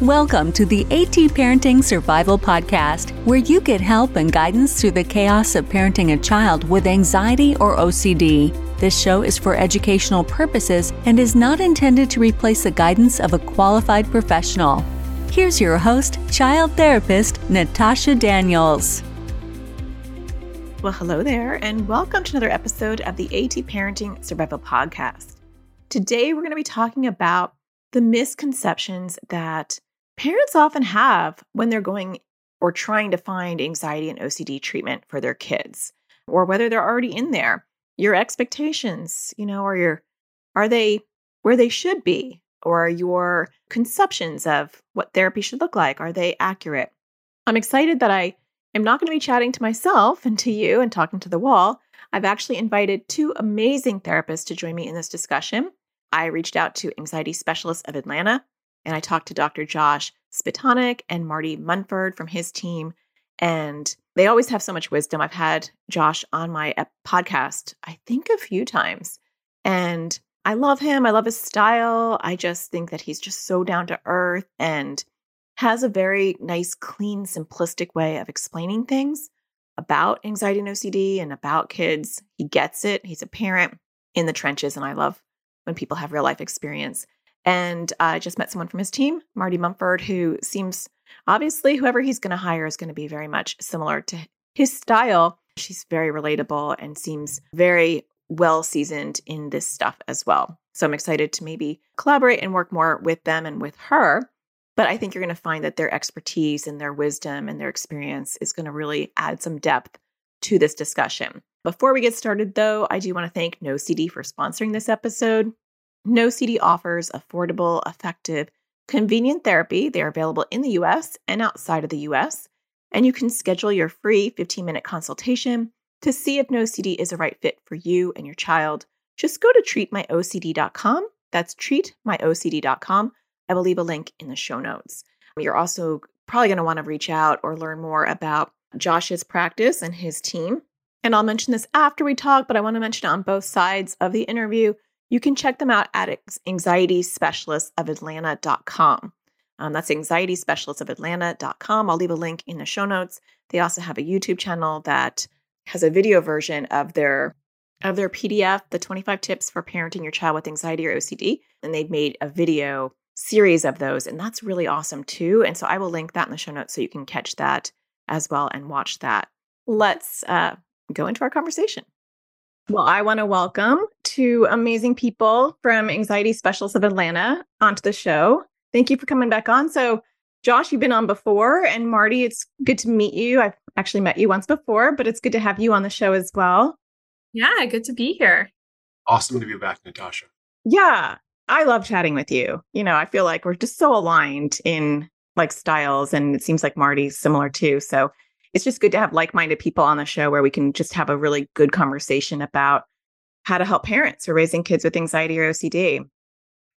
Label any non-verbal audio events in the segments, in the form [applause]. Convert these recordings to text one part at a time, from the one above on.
Welcome to the AT Parenting Survival Podcast, where you get help and guidance through the chaos of parenting a child with anxiety or OCD. This show is for educational purposes and is not intended to replace the guidance of a qualified professional. Here's your host, child therapist Natasha Daniels. Well, hello there, and welcome to another episode of the AT Parenting Survival Podcast. Today, we're going to be talking about the misconceptions that parents often have when they're going or trying to find anxiety and OCD treatment for their kids, or whether they're already in there. Your expectations, you know, are your are they where they should be, or your conceptions of what therapy should look like, are they accurate? I'm excited that I am not going to be chatting to myself and to you and talking to the wall. I've actually invited two amazing therapists to join me in this discussion. I reached out to Anxiety Specialists of Atlanta and I talked to Dr. Josh Spitalnick and Marti Munford from his team. And they always have so much wisdom. I've had Josh on my podcast, I think a few times. And I love him. I love his style. I just think that he's just so down to earth and has a very nice, clean, simplistic way of explaining things about anxiety and OCD and about kids. He gets it. He's a parent in the trenches. And I love when people have real life experience. And I just met someone from his team, Marti Munford, who seems obviously whoever he's going to hire is going to be very much similar to his style. She's very relatable and seems very well seasoned in this stuff as well. So I'm excited to maybe collaborate and work more with them and with her. But I think you're going to find that their expertise and their wisdom and their experience is going to really add some depth to this discussion. Before we get started, though, I do want to thank NOCD for sponsoring this episode. NOCD offers affordable, effective, convenient therapy. They are available in the US and outside of the US. And you can schedule your free 15 minute consultation to see if NOCD is a right fit for you and your child. Just go to treatmyocd.com. That's treatmyocd.com. I will leave a link in the show notes. You're also probably going to want to reach out or learn more about Josh's practice and his team. And I'll mention this after we talk, but I want to mention it on both sides of the interview you can check them out at anxietyspecialistsofatlanta.com. Um, that's anxietyspecialistsofatlanta.com. I'll leave a link in the show notes. They also have a YouTube channel that has a video version of their of their PDF, the 25 tips for parenting your child with anxiety or OCD, and they've made a video series of those, and that's really awesome too. And so I will link that in the show notes so you can catch that as well and watch that. Let's uh, go into our conversation. Well, I want to welcome two amazing people from Anxiety Specialists of Atlanta onto the show. Thank you for coming back on. So, Josh, you've been on before, and Marti, it's good to meet you. I've actually met you once before, but it's good to have you on the show as well. Yeah, good to be here. Awesome to be back, Natasha. Yeah, I love chatting with you. You know, I feel like we're just so aligned in like styles, and it seems like Marti's similar too. So it's just good to have like-minded people on the show where we can just have a really good conversation about how to help parents who are raising kids with anxiety or OCD.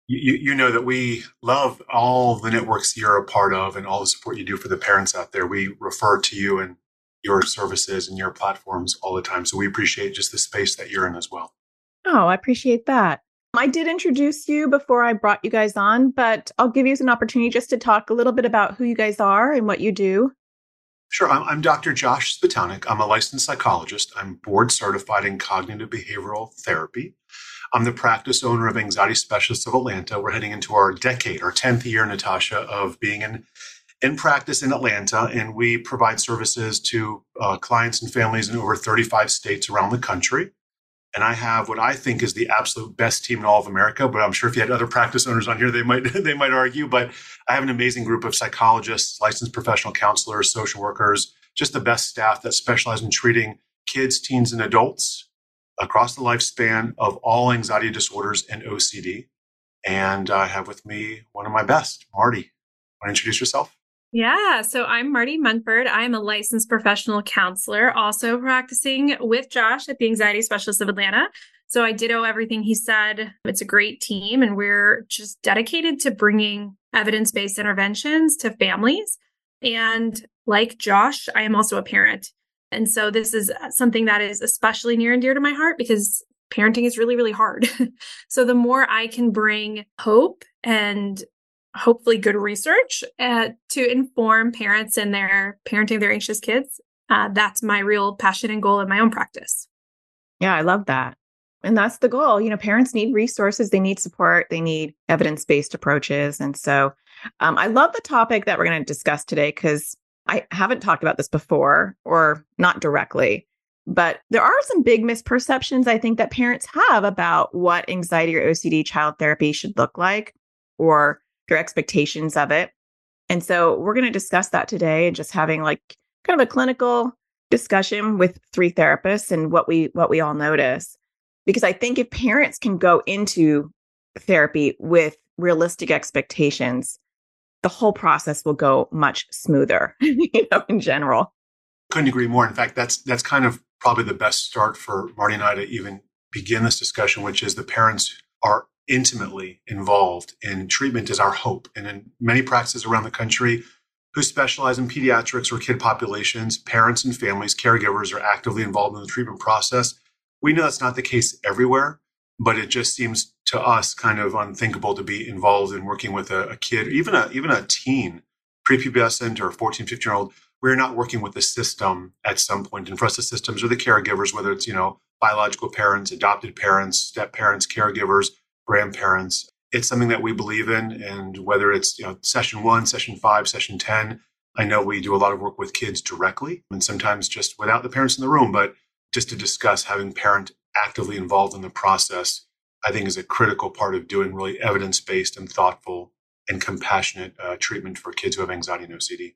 You, you know that we love all the networks you're a part of and all the support you do for the parents out there. We refer to you and your services and your platforms all the time. So we appreciate just the space that you're in as well. Oh, I appreciate that. I did introduce you before I brought you guys on, but I'll give you an opportunity just to talk a little bit about who you guys are and what you do. Sure. I'm, I'm Dr. Josh Spitalnick. I'm a licensed psychologist. I'm board certified in cognitive behavioral therapy. I'm the practice owner of Anxiety Specialists of Atlanta. We're heading into our decade, our 10th year, Natasha, of being in, in practice in Atlanta. And we provide services to uh, clients and families in over 35 states around the country. And I have what I think is the absolute best team in all of America. But I'm sure if you had other practice owners on here, they might [laughs] they might argue. But I have an amazing group of psychologists, licensed professional counselors, social workers, just the best staff that specialize in treating kids, teens, and adults across the lifespan of all anxiety disorders and OCD. And I have with me one of my best, Marti. Want to introduce yourself? Yeah, so I'm Marti Munford. I'm a licensed professional counselor, also practicing with Josh at the Anxiety Specialist of Atlanta. So I ditto everything he said. It's a great team, and we're just dedicated to bringing evidence based interventions to families. And like Josh, I am also a parent. And so this is something that is especially near and dear to my heart because parenting is really, really hard. [laughs] so the more I can bring hope and hopefully good research uh, to inform parents in their parenting their anxious kids. Uh, that's my real passion and goal in my own practice. Yeah, I love that. And that's the goal. You know, parents need resources, they need support, they need evidence based approaches. And so um, I love the topic that we're going to discuss today because I haven't talked about this before or not directly. But there are some big misperceptions I think that parents have about what anxiety or OCD child therapy should look like or their expectations of it. And so we're going to discuss that today and just having like kind of a clinical discussion with three therapists and what we what we all notice. Because I think if parents can go into therapy with realistic expectations, the whole process will go much smoother, [laughs] you know, in general. Couldn't agree more. In fact, that's that's kind of probably the best start for Marti and I to even begin this discussion, which is the parents are intimately involved in treatment is our hope. And in many practices around the country who specialize in pediatrics or kid populations, parents and families, caregivers are actively involved in the treatment process. We know that's not the case everywhere, but it just seems to us kind of unthinkable to be involved in working with a, a kid, even a even a teen, prepubescent or 14, 15 year old. We're not working with the system at some point. And for us, the systems are the caregivers, whether it's, you know, biological parents, adopted parents, step parents, caregivers, grandparents. It's something that we believe in. And whether it's, you know, session one, session five, session 10, I know we do a lot of work with kids directly and sometimes just without the parents in the room, but just to discuss having parent actively involved in the process, I think is a critical part of doing really evidence based and thoughtful and compassionate uh, treatment for kids who have anxiety and OCD.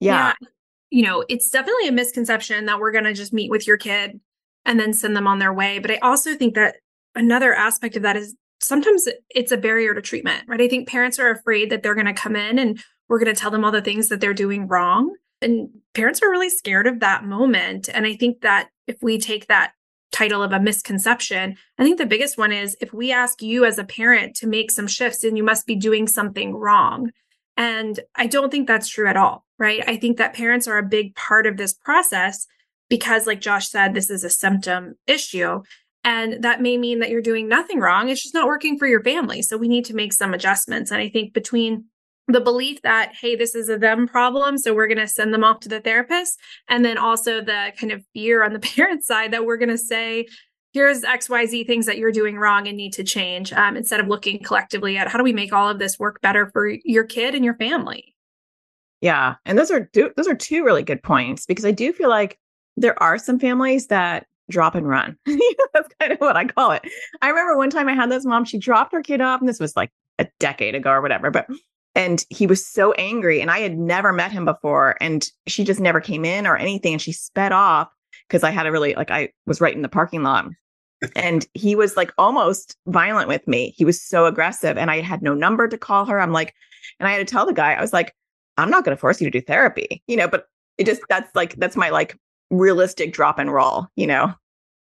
Yeah. yeah. You know, it's definitely a misconception that we're going to just meet with your kid and then send them on their way. But I also think that another aspect of that is sometimes it's a barrier to treatment, right? I think parents are afraid that they're going to come in and we're going to tell them all the things that they're doing wrong. And parents are really scared of that moment. And I think that if we take that title of a misconception, I think the biggest one is if we ask you as a parent to make some shifts, then you must be doing something wrong. And I don't think that's true at all, right? I think that parents are a big part of this process because, like Josh said, this is a symptom issue. And that may mean that you're doing nothing wrong. It's just not working for your family. So we need to make some adjustments. And I think between the belief that, hey, this is a them problem. So we're going to send them off to the therapist. And then also the kind of fear on the [laughs] parent side that we're going to say, here's XYZ things that you're doing wrong and need to change um, instead of looking collectively at how do we make all of this work better for your kid and your family. Yeah. And those are those are two really good points because I do feel like there are some families that drop and run. [laughs] That's kind of what I call it. I remember one time I had this mom, she dropped her kid off, and this was like a decade ago or whatever, but and he was so angry and I had never met him before and she just never came in or anything and she sped off because I had a really like I was right in the parking lot. and he was like almost violent with me. He was so aggressive and I had no number to call her. I'm like and I had to tell the guy I was like I'm not going to force you to do therapy. You know, but it just that's like that's my like realistic drop and roll, you know?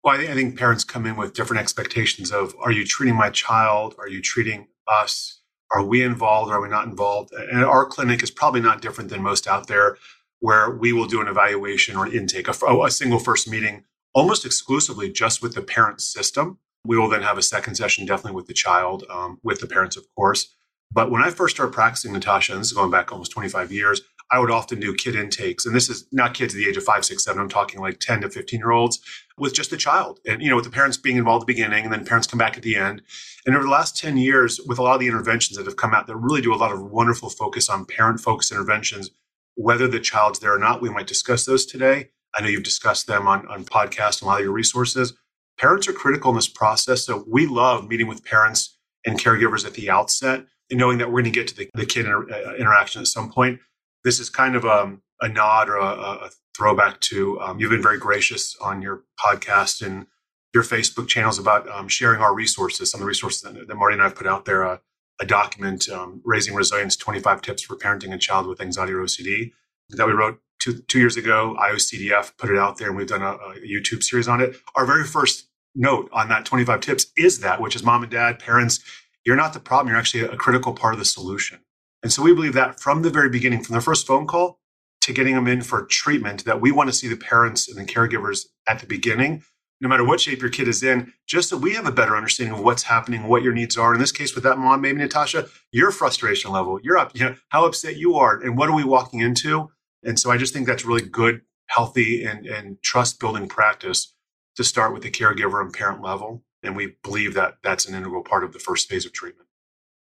Well, I think, parents come in with different expectations of are you treating my child? Are you treating us? Are we involved? Are we not involved? And our clinic is probably not different than most out there, where we will do an evaluation or an intake, a, a single first meeting almost exclusively just with the parent system. We will then have a second session, definitely with the child, um, with the parents, of course. But when I first started practicing, Natasha, and this is going back almost 25 years, I would often do kid intakes. And this is not kids at the age of five, six, seven. I'm talking like 10 to 15 year olds with just a child. And, you know, with the parents being involved at the beginning and then parents come back at the end. And over the last 10 years, with a lot of the interventions that have come out that really do a lot of wonderful focus on parent focused interventions, whether the child's there or not, we might discuss those today. I know you've discussed them on, on podcast and a lot of your resources. Parents are critical in this process. So we love meeting with parents and caregivers at the outset and knowing that we're going to get to the, the kid inter- uh, interaction at some point this is kind of a, um, a nod or a, a throwback to um, you've been very gracious on your podcast and your Facebook channels about um, sharing our resources, some of the resources that, that Marti and I have put out there, uh, a document, um, Raising Resilience 25 Tips for Parenting a Child with Anxiety or OCD, that we wrote two, two years ago. IOCDF put it out there and we've done a, a YouTube series on it. Our very first note on that 25 tips is that, which is mom and dad, parents, you're not the problem. You're actually a critical part of the solution. And so we believe that from the very beginning, from the first phone call to getting them in for treatment, that we want to see the parents and the caregivers at the beginning no matter what shape your kid is in, just so we have a better understanding of what's happening, what your needs are. In this case, with that mom, maybe Natasha, your frustration level, you're up, you know, how upset you are, and what are we walking into? And so I just think that's really good, healthy, and, and trust building practice to start with the caregiver and parent level. And we believe that that's an integral part of the first phase of treatment.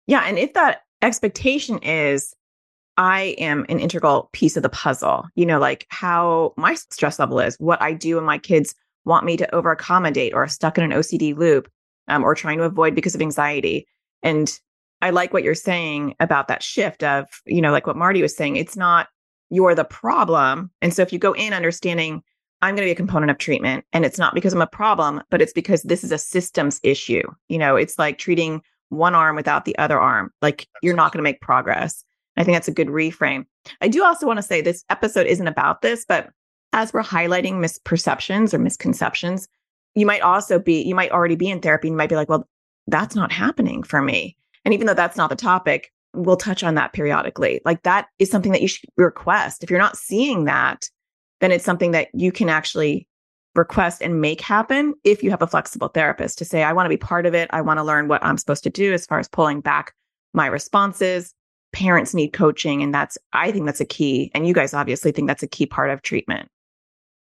Yeah. And if that expectation is, I am an integral piece of the puzzle, you know, like how my stress level is, what I do when my kids want me to over accommodate or stuck in an OCD loop um, or trying to avoid because of anxiety. And I like what you're saying about that shift of, you know, like what Marti was saying, it's not you're the problem. And so if you go in understanding I'm going to be a component of treatment and it's not because I'm a problem, but it's because this is a systems issue. You know, it's like treating one arm without the other arm. Like you're not going to make progress. I think that's a good reframe. I do also want to say this episode isn't about this, but as we're highlighting misperceptions or misconceptions, you might also be, you might already be in therapy and you might be like, well, that's not happening for me. And even though that's not the topic, we'll touch on that periodically. Like that is something that you should request. If you're not seeing that, then it's something that you can actually request and make happen if you have a flexible therapist to say, I want to be part of it. I want to learn what I'm supposed to do as far as pulling back my responses. Parents need coaching. And that's, I think that's a key. And you guys obviously think that's a key part of treatment.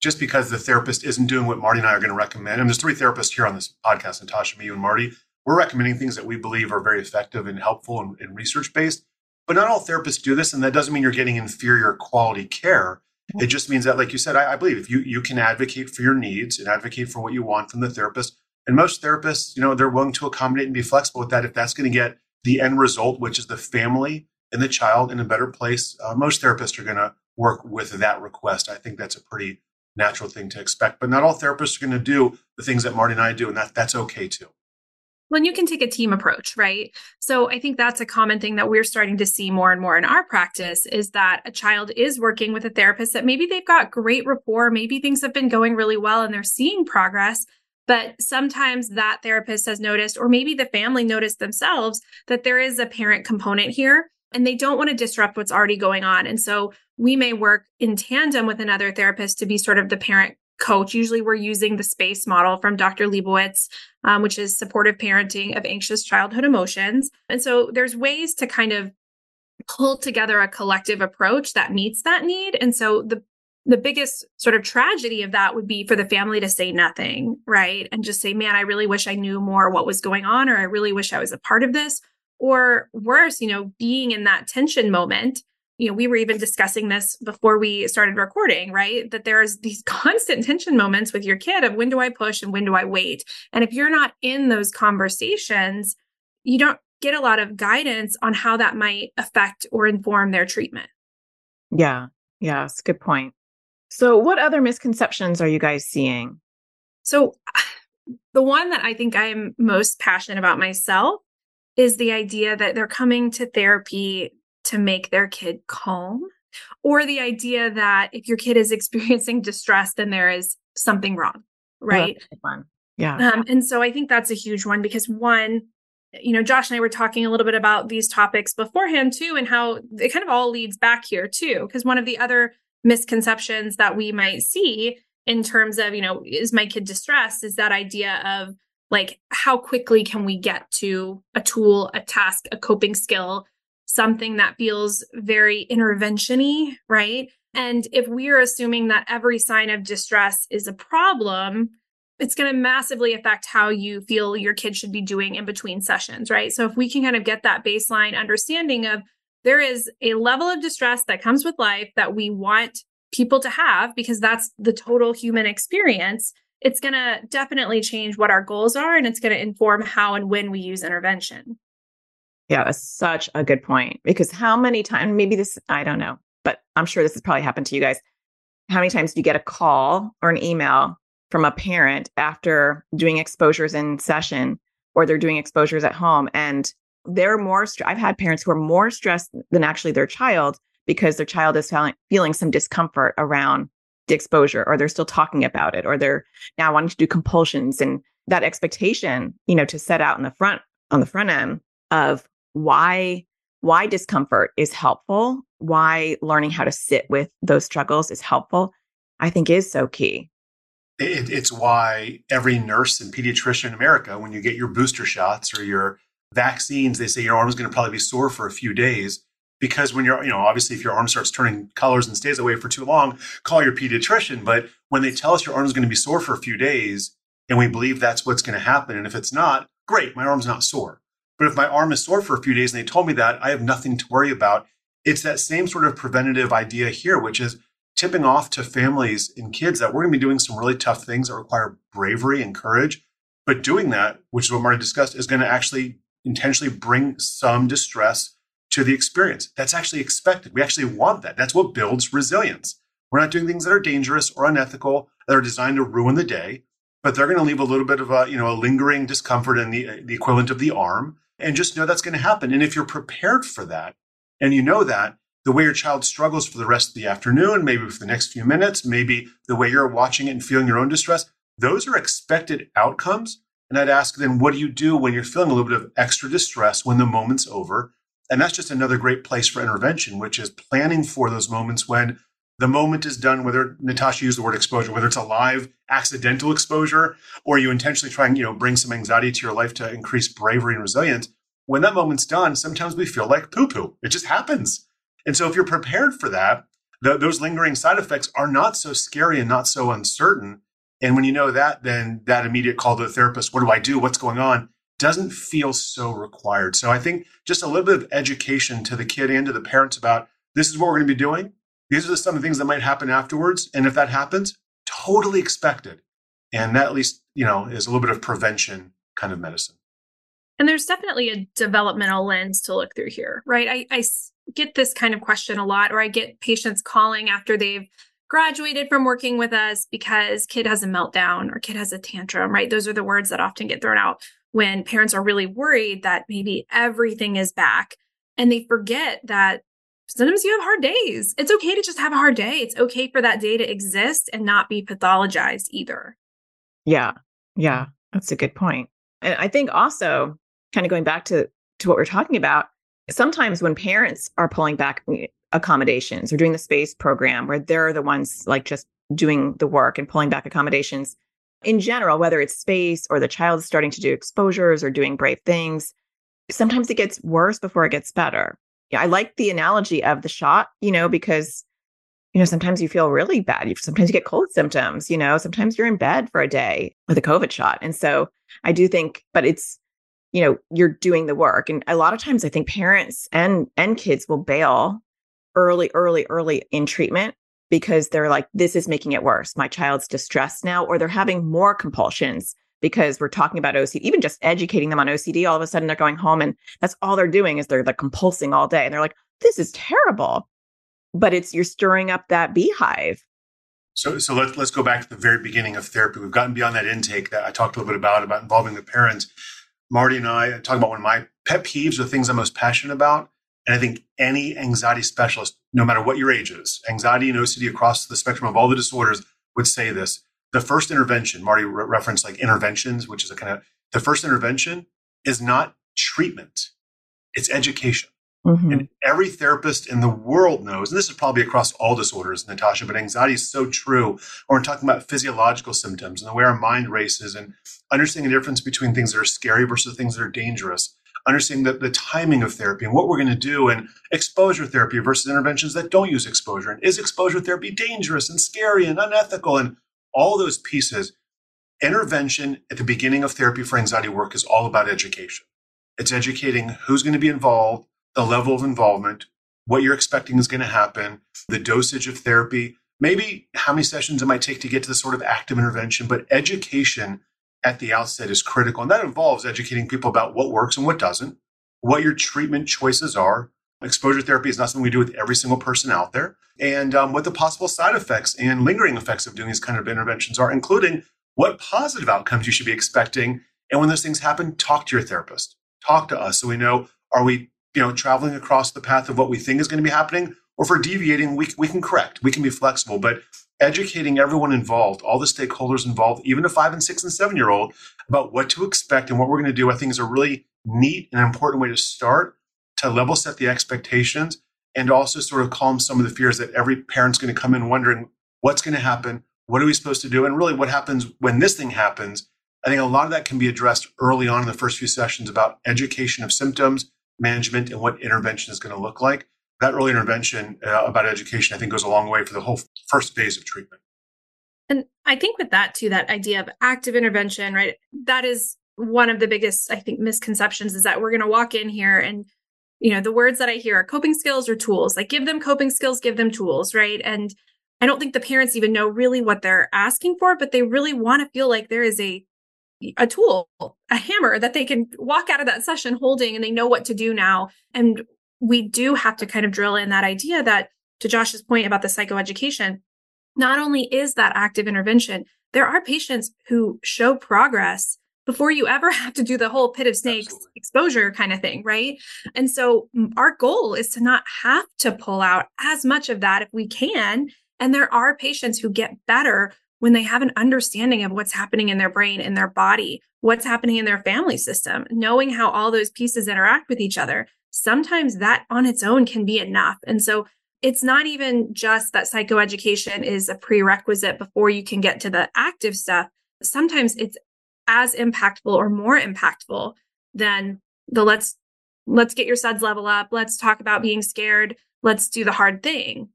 Just because the therapist isn't doing what Marti and I are going to recommend, and there's three therapists here on this podcast, Natasha, me, and Marti. We're recommending things that we believe are very effective and helpful and, and research based. But not all therapists do this. And that doesn't mean you're getting inferior quality care it just means that, like you said, I, I, believe if you you can advocate for your needs and advocate for what you want from the therapist, and most therapists, you know, they're willing to accommodate and be flexible with that. If that's going to get the end result, which is the family and the child in a better place, uh, most therapists are going to work with that request. I think that's a pretty natural thing to expect. But not all therapists are going to do the things that Marti and I do, and that that's okay too. Well, you can take a team approach, right? So I think that's a common thing that we're starting to see more and more in our practice is that a child is working with a therapist that maybe they've got great rapport, maybe things have been going really well and they're seeing progress. But sometimes that therapist has noticed, or maybe the family noticed themselves, that there is a parent component here and they don't want to disrupt what's already going on. And so we may work in tandem with another therapist to be sort of the parent coach. Usually we're using the SPACE model from Dr. Lebowitz, um, which is supportive parenting of anxious childhood emotions. And so there's ways to kind of pull together a collective approach that meets that need. And so the the biggest sort of tragedy of that would be for the family to say nothing, right? And just say, man, I really wish I knew more what was going on, or I really wish I was a part of this. Or worse, you know, being in that tension moment you know, we were even discussing this before we started recording, right? That there's these [laughs] constant tension moments with your kid of when do I push and when do I wait? And if you're not in those conversations, you don't get a lot of guidance on how that might affect or inform their treatment. Yeah. Yeah. It's a good point. So, what other misconceptions are you guys seeing? So, [sighs] the one that I think I am most passionate about myself is the idea that they're coming to therapy to make their kid calm or the idea that if your kid is [laughs] experiencing distress then there is something wrong right? oh, yeah. Um, and so i think that's a huge one because one you know josh and i were talking a little bit about these topics beforehand too and how it kind of all leads back here too because one of the other misconceptions that we might see in terms of you know is my kid distressed is that idea of like how quickly can we get to a tool a task a coping skill something that feels very interventiony, right? And if we're assuming that every sign of distress is a problem, it's going to massively affect how you feel your kid should be doing in between sessions, right? So if we can kind of get that baseline understanding of there is a level of distress that comes with life that we want people to have because that's the total human experience, it's going to definitely change what our goals are and it's going to inform how and when we use intervention. Yeah, that's such a good point because how many times, maybe this, I don't know, but I'm sure this has probably happened to you guys. How many times do you get a call or an email from a parent after doing exposures in session or they're doing exposures at home and they're more, I've had parents who are more stressed than actually their child because their child is feeling, feeling some discomfort around the exposure or they're still talking about it or they're now wanting to do compulsions and that expectation, you know, to set out in the front on the front end of why why discomfort is helpful, why learning how to sit with those struggles is helpful, I think is so key. It, it's why every nurse and pediatrician in America, when you get your booster shots or your vaccines, they say your arm's going to probably be sore for a few days. Because when you're, you know, obviously if your arm starts turning colors and stays away for too long, call your pediatrician. But when they tell us your arm's going to be sore for a few days and we believe that's what's going to happen, and if it's not, great, my arm's not sore. But if my arm is sore for a few days and they told me that, I have nothing to worry about. It's that same sort of preventative idea here, which is tipping off to families and kids that we're going to be doing some really tough things that require bravery and courage. But doing that, which is what Marti discussed, is going to actually intentionally bring some distress to the experience. That's actually expected. We actually want that. That's what builds resilience. We're not doing things that are dangerous or unethical that are designed to ruin the day, but they're going to leave a little bit of a, you know, a lingering discomfort in the, the equivalent of the arm. And just know that's going to happen. And if you're prepared for that and you know that, the way your child struggles for the rest of the afternoon, maybe for the next few minutes, maybe the way you're watching it and feeling your own distress, those are expected outcomes. And I'd ask then, what do you do when you're feeling a little bit of extra distress when the moment's over? And that's just another great place for intervention, which is planning for those moments when the moment is done, whether Natasha used the word exposure, whether it's a live accidental exposure or you intentionally try and, you know, bring some anxiety to your life to increase bravery and resilience. When that moment's done, sometimes we feel like poo poo. It just happens. And so if you're prepared for that, those lingering side effects are not so scary and not so uncertain. And when you know that, then that immediate call to the therapist, what do I do? What's going on? Doesn't feel so required. So I think just a little bit of education to the kid and to the parents about this is what we're going to be doing. These are some of the things that might happen afterwards. And if that happens, totally expected. And that at least, you know, is a little bit of prevention kind of medicine. And there's definitely a developmental lens to look through here, right? I, I get this kind of question a lot, or I get patients calling after they've graduated from working with us because kid has a meltdown or kid has a tantrum, right? Those are the words that often get thrown out when parents are really worried that maybe everything is back and they forget that sometimes you have hard days. It's okay to just have a hard day. It's okay for that day to exist and not be pathologized either. Yeah. Yeah. That's a good point. And I think also kind of going back to to what we're talking about, sometimes when parents are pulling back eh, accommodations or doing the space program where they're the ones like just doing the work and pulling back accommodations in general, whether it's space or the child is starting to do exposures or doing brave things, sometimes it gets worse before it gets better. I like the analogy of the shot, you know, because you know, sometimes you feel really bad. You, sometimes you get cold symptoms, you know, sometimes you're in bed for a day with a COVID shot. And so I do think, but it's you know you're doing the work and a lot of times i think parents and and kids will bail early early early in treatment because they're like this is making it worse my child's distressed now or they're having more compulsions because we're talking about OCD, even just educating them on OCD, all of a sudden they're going home and that's all they're doing is they're like compulsing all day. And they're like, this is terrible. But it's you're stirring up that beehive. So, so let's let's go back to the very beginning of therapy. We've gotten beyond that intake that I talked a little bit about about involving the parents. Marti and I uh, talk about one of my pet peeves or things I'm most passionate about. And I think any anxiety specialist, no matter what your age is, anxiety and OCD across the spectrum of all the disorders would say this. The first intervention, Marti re- referenced like interventions, which is a kind of the first intervention is not treatment, it's education. Mm-hmm. And every therapist in the world knows, and this is probably across all disorders, Natasha, but anxiety is so true. When we're talking about physiological symptoms and the way our mind races and understanding the difference between things that are scary versus things that are dangerous, understanding the, the timing of therapy and what we're going to do, and exposure therapy versus interventions that don't use exposure. And is exposure therapy dangerous and scary and unethical? And all those pieces. Intervention at the beginning of therapy for anxiety work is all about education. It's educating who's going to be involved, the level of involvement, what you're expecting is going to happen, the dosage of therapy, maybe how many sessions it might take to get to the sort of active intervention. But education at the outset is critical. And that involves educating people about what works and what doesn't, what your treatment choices are. Exposure therapy is not something we do with every single person out there, and um, what the possible side effects and lingering effects of doing these kind of interventions are, including what positive outcomes you should be expecting. And when those things happen, talk to your therapist, talk to us so we know are we you know, traveling across the path of what we think is going to be happening, or for deviating, we, we can correct, we can be flexible. But educating everyone involved, all the stakeholders involved, even a five and six and seven year old, about what to expect and what we're going to do, I think is a really neat and important way to start to level set the expectations and also sort of calm some of the fears that every parent's going to come in wondering what's going to happen, What are we supposed to do? And really, what happens when this thing happens? I think a lot of that can be addressed early on in the first few sessions about education of symptoms, management, and what intervention is going to look like. That early intervention uh, about education, I think, goes a long way for the whole first phase of treatment. And I think with that too, that idea of active intervention, right? That is one of the biggest, I think, misconceptions is that we're going to walk in here and, you know, the words that I hear are coping skills or tools. Like give them coping skills, give them tools, right? And I don't think the parents even know really what they're asking for, but they really want to feel like there is a a tool, a hammer that they can walk out of that session holding and they know what to do now. And we do have to kind of drill in that idea that to Josh's point about the psychoeducation, not only is that active intervention, there are patients who show progress before you ever [laughs] have to do the whole pit of snakes Absolutely. exposure kind of thing, right? And so our goal is to not have to pull out as much of that if we can. And there are patients who get better when they have an understanding of what's happening in their brain, in their body, what's happening in their family system, knowing how all those pieces interact with each other. Sometimes that on its own can be enough. And so it's not even just that psychoeducation is a prerequisite before you can get to the active stuff. Sometimes it's as impactful or more impactful than the let's let's get your suds level up, let's talk about being scared, let's do the hard thing.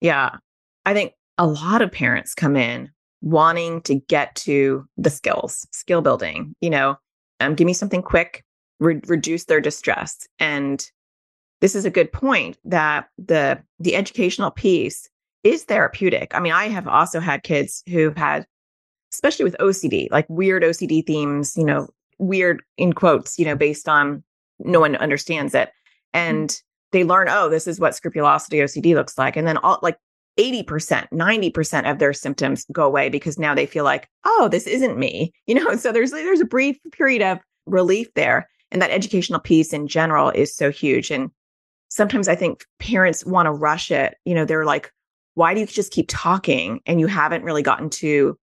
Yeah. I think a lot of parents come in wanting to get to the skills, skill building, you know, um, give me something quick, re- reduce their distress. And this is a good point that the the educational piece is therapeutic. I mean, I have also had kids who've had, especially with OCD, like weird OCD themes, you know, weird in quotes, you know, based on no one understands it. And mm-hmm. they learn, oh, this is what scrupulosity OCD looks like. And then all like 80%, 90% of their symptoms go away because now they feel like, oh, this isn't me. [laughs] You know, so there's there's a brief period of relief there. And that educational piece in general is so huge. And sometimes I think parents want to rush it. You know, they're like, why do you just keep talking and you haven't really gotten to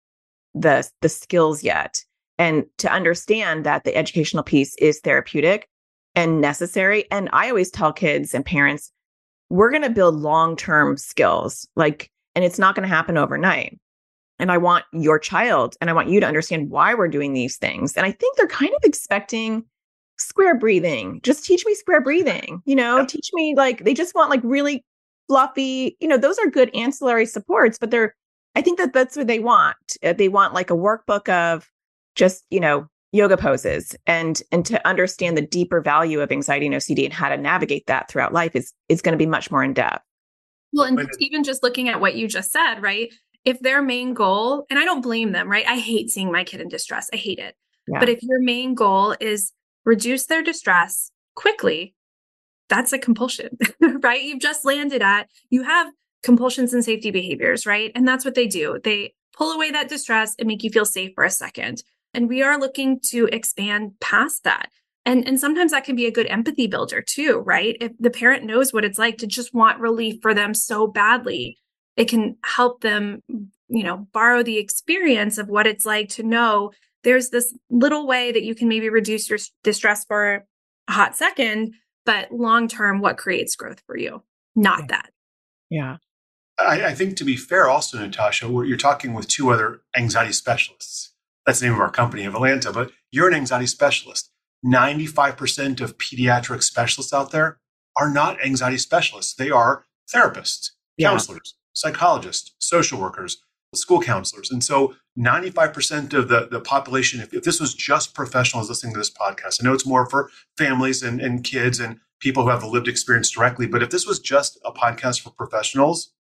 the the skills yet? And to understand that the educational piece is therapeutic and necessary. And I always tell kids and parents, we're going to build long-term skills. Like, and it's not going to happen overnight. And I want your child and I want you to understand why we're doing these things. And I think they're kind of expecting square breathing. Just teach me square breathing, you know, teach me like they just want like really fluffy, you know, those are good ancillary supports, but they're, I think that that's what they want. Uh, they want like a workbook of just, you know, yoga poses and and to understand the deeper value of anxiety and OCD and how to navigate that throughout life is is going to be much more in depth. Well, and even just looking at what you just said, right? If their main goal, and I don't blame them, right? I hate seeing my kid in distress. I hate it. Yeah. But if your main goal is reduce their distress quickly, that's a compulsion, [laughs] right? You've just landed at, you have compulsions and safety behaviors, right? And that's what they do. They pull away that distress and make you feel safe for a second. And we are looking to expand past that. And, and sometimes that can be a good empathy builder too, right? If the parent knows what it's like to just want relief for them so badly, it can help them, you know, borrow the experience of what it's like to know there's this little way that you can maybe reduce your distress for a hot second, but long term, what creates growth for you? Not yeah. that. Yeah. I, I, think to be fair, also, Natasha, you're talking with two other anxiety specialists. That's the name of our company, Atlanta, but you're an anxiety specialist. 95% of pediatric specialists out there are not anxiety specialists. They are therapists, yeah. counselors, psychologists, social workers, school counselors. And so 95% of the, the population, if, if this was just professionals listening to this podcast, I know it's more for families and, and kids and people who have the lived experience directly, but if this was just a podcast for professionals,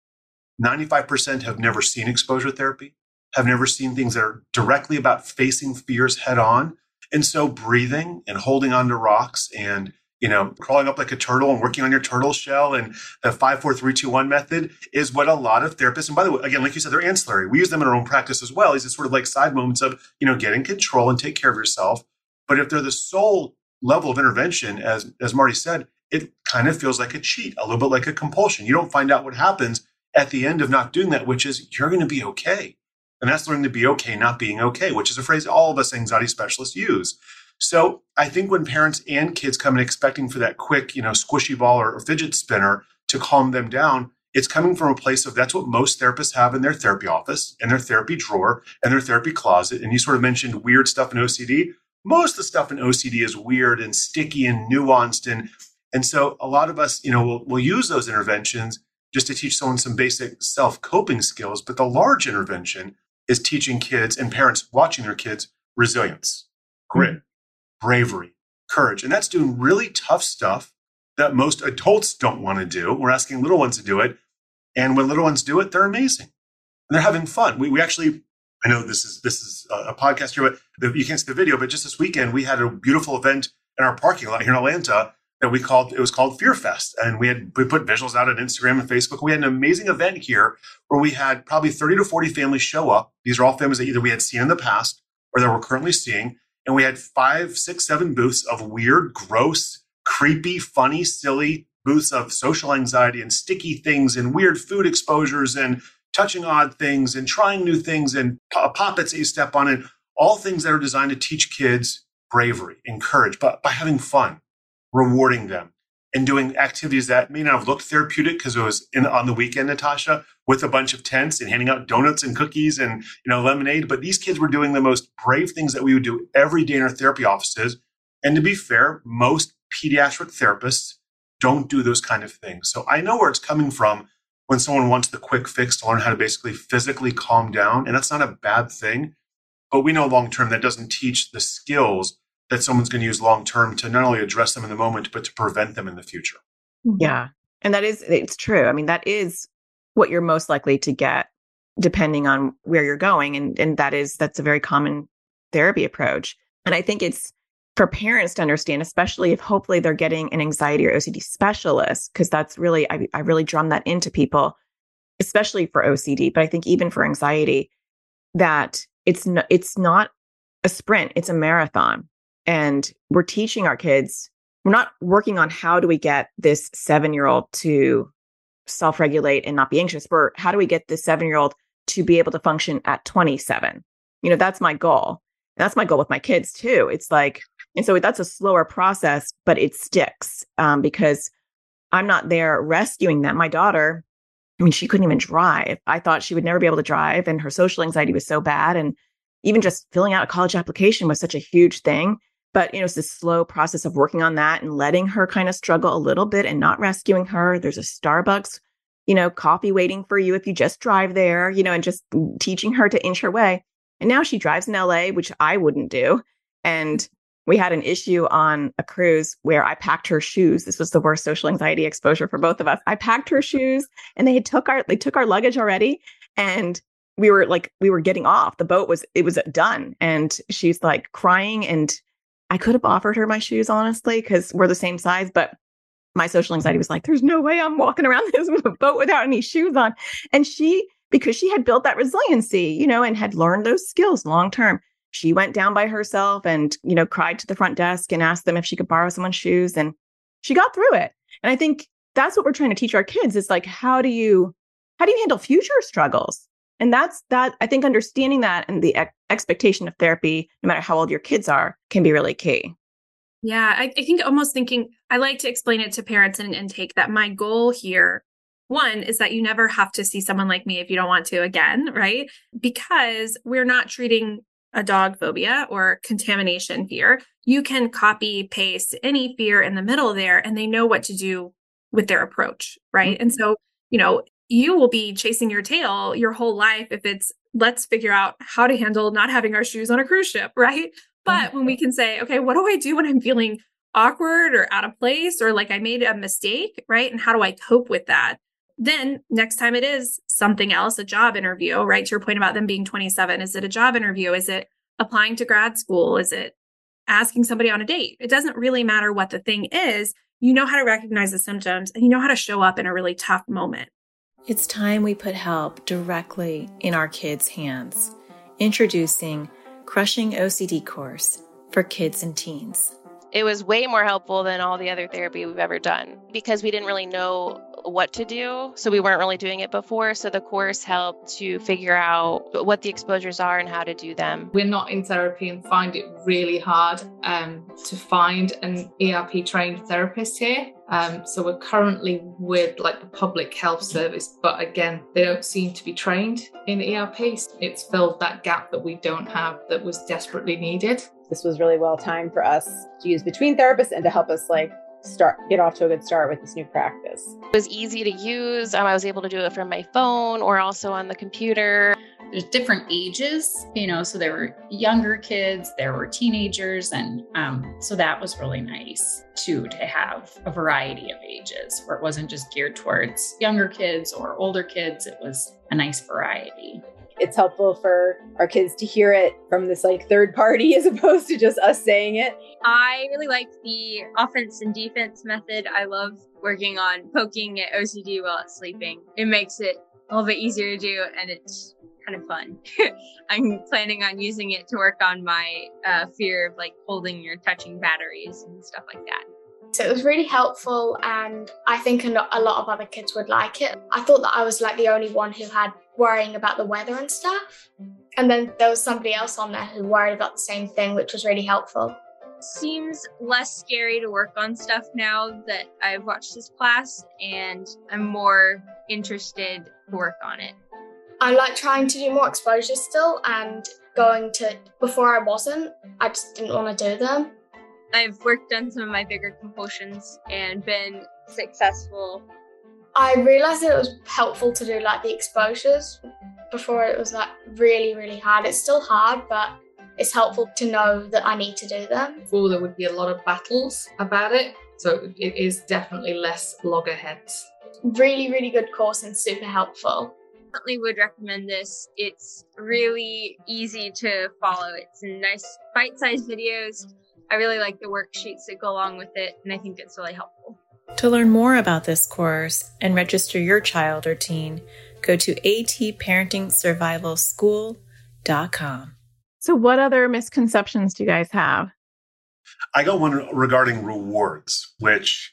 95% have never seen exposure therapy, have never seen things that are directly about facing fears head on. And so breathing and holding onto rocks and you know, crawling up like a turtle and working on your turtle shell and the five, four, three, two, one method is what a lot of therapists, and by the way, again, like you said, they're ancillary. We use them in our own practice as well. These are sort of like side moments of, you know, getting control and take care of yourself. But if they're the sole level of intervention, as, as Marti said, it kind of feels like a cheat, a little bit like a compulsion. You don't find out what happens at the end of not doing that, which is you're going to be okay. And that's learning to be okay, not being okay, which is a phrase all of us anxiety specialists use. So I think when parents and kids come in expecting for that quick, you know, squishy ball or, fidget spinner to calm them down, it's coming from a place of that's what most therapists have in their therapy office, in their therapy drawer, and their therapy closet. And you sort of mentioned weird stuff in OCD. Most of the stuff in OCD is weird and sticky and nuanced. And, and so a lot of us, you know, will, will use those interventions just to teach someone some basic self coping skills. But the large intervention is teaching kids and parents watching their kids resilience, grit, mm-hmm. bravery, courage. And that's doing really tough stuff that most adults don't want to do. We're asking little ones to do it. And when little ones do it, they're amazing. And they're having fun. We, we actually, I know this is this is a podcast here, but the, you can't see the video, but just this weekend we had a beautiful event in our parking lot here in Atlanta that we called it was called Fear Fest. And we had we put visuals out on Instagram and Facebook. We had an amazing event here where we had probably 30 to 40 families show up. These are all families that either we had seen in the past or that we're currently seeing. And we had five, six, seven booths of weird, gross, creepy, funny, silly booths of social anxiety and sticky things and weird food exposures and touching odd things and trying new things and poppets that you step on and all things that are designed to teach kids bravery and courage, but by having fun, rewarding them, and doing activities that may not have looked therapeutic because it was in, on the weekend, Natasha, with a bunch of tents and handing out donuts and cookies and you know lemonade. But these kids were doing the most brave things that we would do every day in our therapy offices. And to be fair, most pediatric therapists don't do those kind of things. So I know where it's coming from when someone wants the quick fix to learn how to basically physically calm down. And that's not a bad thing. But we know long term that doesn't teach the skills that someone's going to use long term to not only address them in the moment, but to prevent them in the future. Mm-hmm. Yeah. And that is, it's true. I mean, that is what you're most likely to get depending on where you're going. And, and that is, that's a very common therapy approach. And I think it's for parents to understand, especially if hopefully they're getting an anxiety or OCD specialist, because that's really, I, I really drum that into people, especially for OCD, but I think even for anxiety, that it's no, it's not a sprint, it's a marathon. And we're teaching our kids, we're not working on how do we get this seven year old to self regulate and not be anxious, but how do we get this seven year old to be able to function at 27? You know, that's my goal. And that's my goal with my kids too. It's like, and so that's a slower process, but it sticks um, because I'm not there rescuing them. My daughter, I mean, she couldn't even drive. I thought she would never be able to drive, and her social anxiety was so bad. And even just filling out a college application was such a huge thing. But, you know, it's this slow process of working on that and letting her kind of struggle a little bit and not rescuing her. There's a Starbucks, you know, coffee waiting for you if you just drive there, you know, and just teaching her to inch her way. And now she drives in LA, which I wouldn't do. And we had an issue on a cruise where I packed her shoes. This was the worst social anxiety exposure for both of us. I packed her shoes and they took our they took our luggage already and we were like we were getting off. The boat was it was done and she's like crying and I could have offered her my shoes, honestly, because we're the same size, but my social anxiety was like, there's no way I'm walking around [laughs] this boat without any shoes on. And she, because she had built that resiliency, you know, and had learned those skills long term, she went down by herself and, you know, cried to the front desk and asked them if she could borrow someone's shoes. And she got through it. And I think that's what we're trying to teach our kids is like, how do you, how do you handle future struggles? And that's that, I think understanding that and the ex- expectation of therapy, no matter how old your kids are, can be really key. Yeah, I, I think almost thinking, I like to explain it to parents in an intake that my goal here one is that you never have to see someone like me if you don't want to again, right? Because we're not treating a dog phobia or contamination fear. You can copy paste any fear in the middle there and they know what to do with their approach, right? Mm-hmm. And so, you know, you will be chasing your tail your whole life if it's let's figure out how to handle not having our shoes on a cruise ship, right? But when we can say, okay, what do I do when I'm feeling awkward or out of place or like I made a mistake, right? And how do I cope with that? Then next time it is something else, a job interview, right? To your point about them being 27, is it a job interview? Is it applying to grad school? Is it asking somebody on a date? It doesn't really matter what the thing is. You know how to recognize the symptoms and you know how to show up in a really tough moment. It's time we put help directly in our kids' hands. Introducing Crushing OCD course for kids and teens. It was way more helpful than all the other therapy we've ever done because we didn't really know what to do. So we weren't really doing it before. So the course helped to figure out what the exposures are and how to do them. We're not in therapy and find it really hard um, to find an ERP trained therapist here. Um, so we're currently with like the public health service, but again, they don't seem to be trained in ERP. It's filled that gap that we don't have that was desperately needed. This was really well timed for us to use between therapists and to help us like start get off to a good start with this new practice. It was easy to use. Um, I was able to do it from my phone or also on the computer. There's different ages, you know, so there were younger kids, there were teenagers, and um, so that was really nice too to have a variety of ages where it wasn't just geared towards younger kids or older kids. It was a nice variety it's helpful for our kids to hear it from this like third party [laughs] as opposed to just us saying it. I really like the offense and defense method. I love working on poking at OCD while it's sleeping. It makes it a little bit easier to do and it's kind of fun. [laughs] I'm planning on using it to work on my uh, fear of like holding or touching batteries and stuff like that. So it was really helpful, and I think a lot of other kids would like it. I thought that I was like the only one who had worrying about the weather and stuff. And then there was somebody else on there who worried about the same thing, which was really helpful. Seems less scary to work on stuff now that I've watched this class, and I'm more interested to work on it. I like trying to do more exposures still, and going to before I wasn't, I just didn't want to do them. I've worked on some of my bigger compulsions and been successful I realized that it was helpful to do like the exposures before it was like really, really hard. It's still hard, but it's helpful to know that I need to do them. Before there would be a lot of battles about it. So it is definitely less loggerheads. Really, really good course and super helpful. Definitely would recommend this. It's really easy to follow. It's nice bite-sized videos. I really like the worksheets that go along with it, and I think it's really helpful. To learn more about this course and register your child or teen, go to atparentingsurvivalschool.com. So, what other misconceptions do you guys have? I got one regarding rewards, which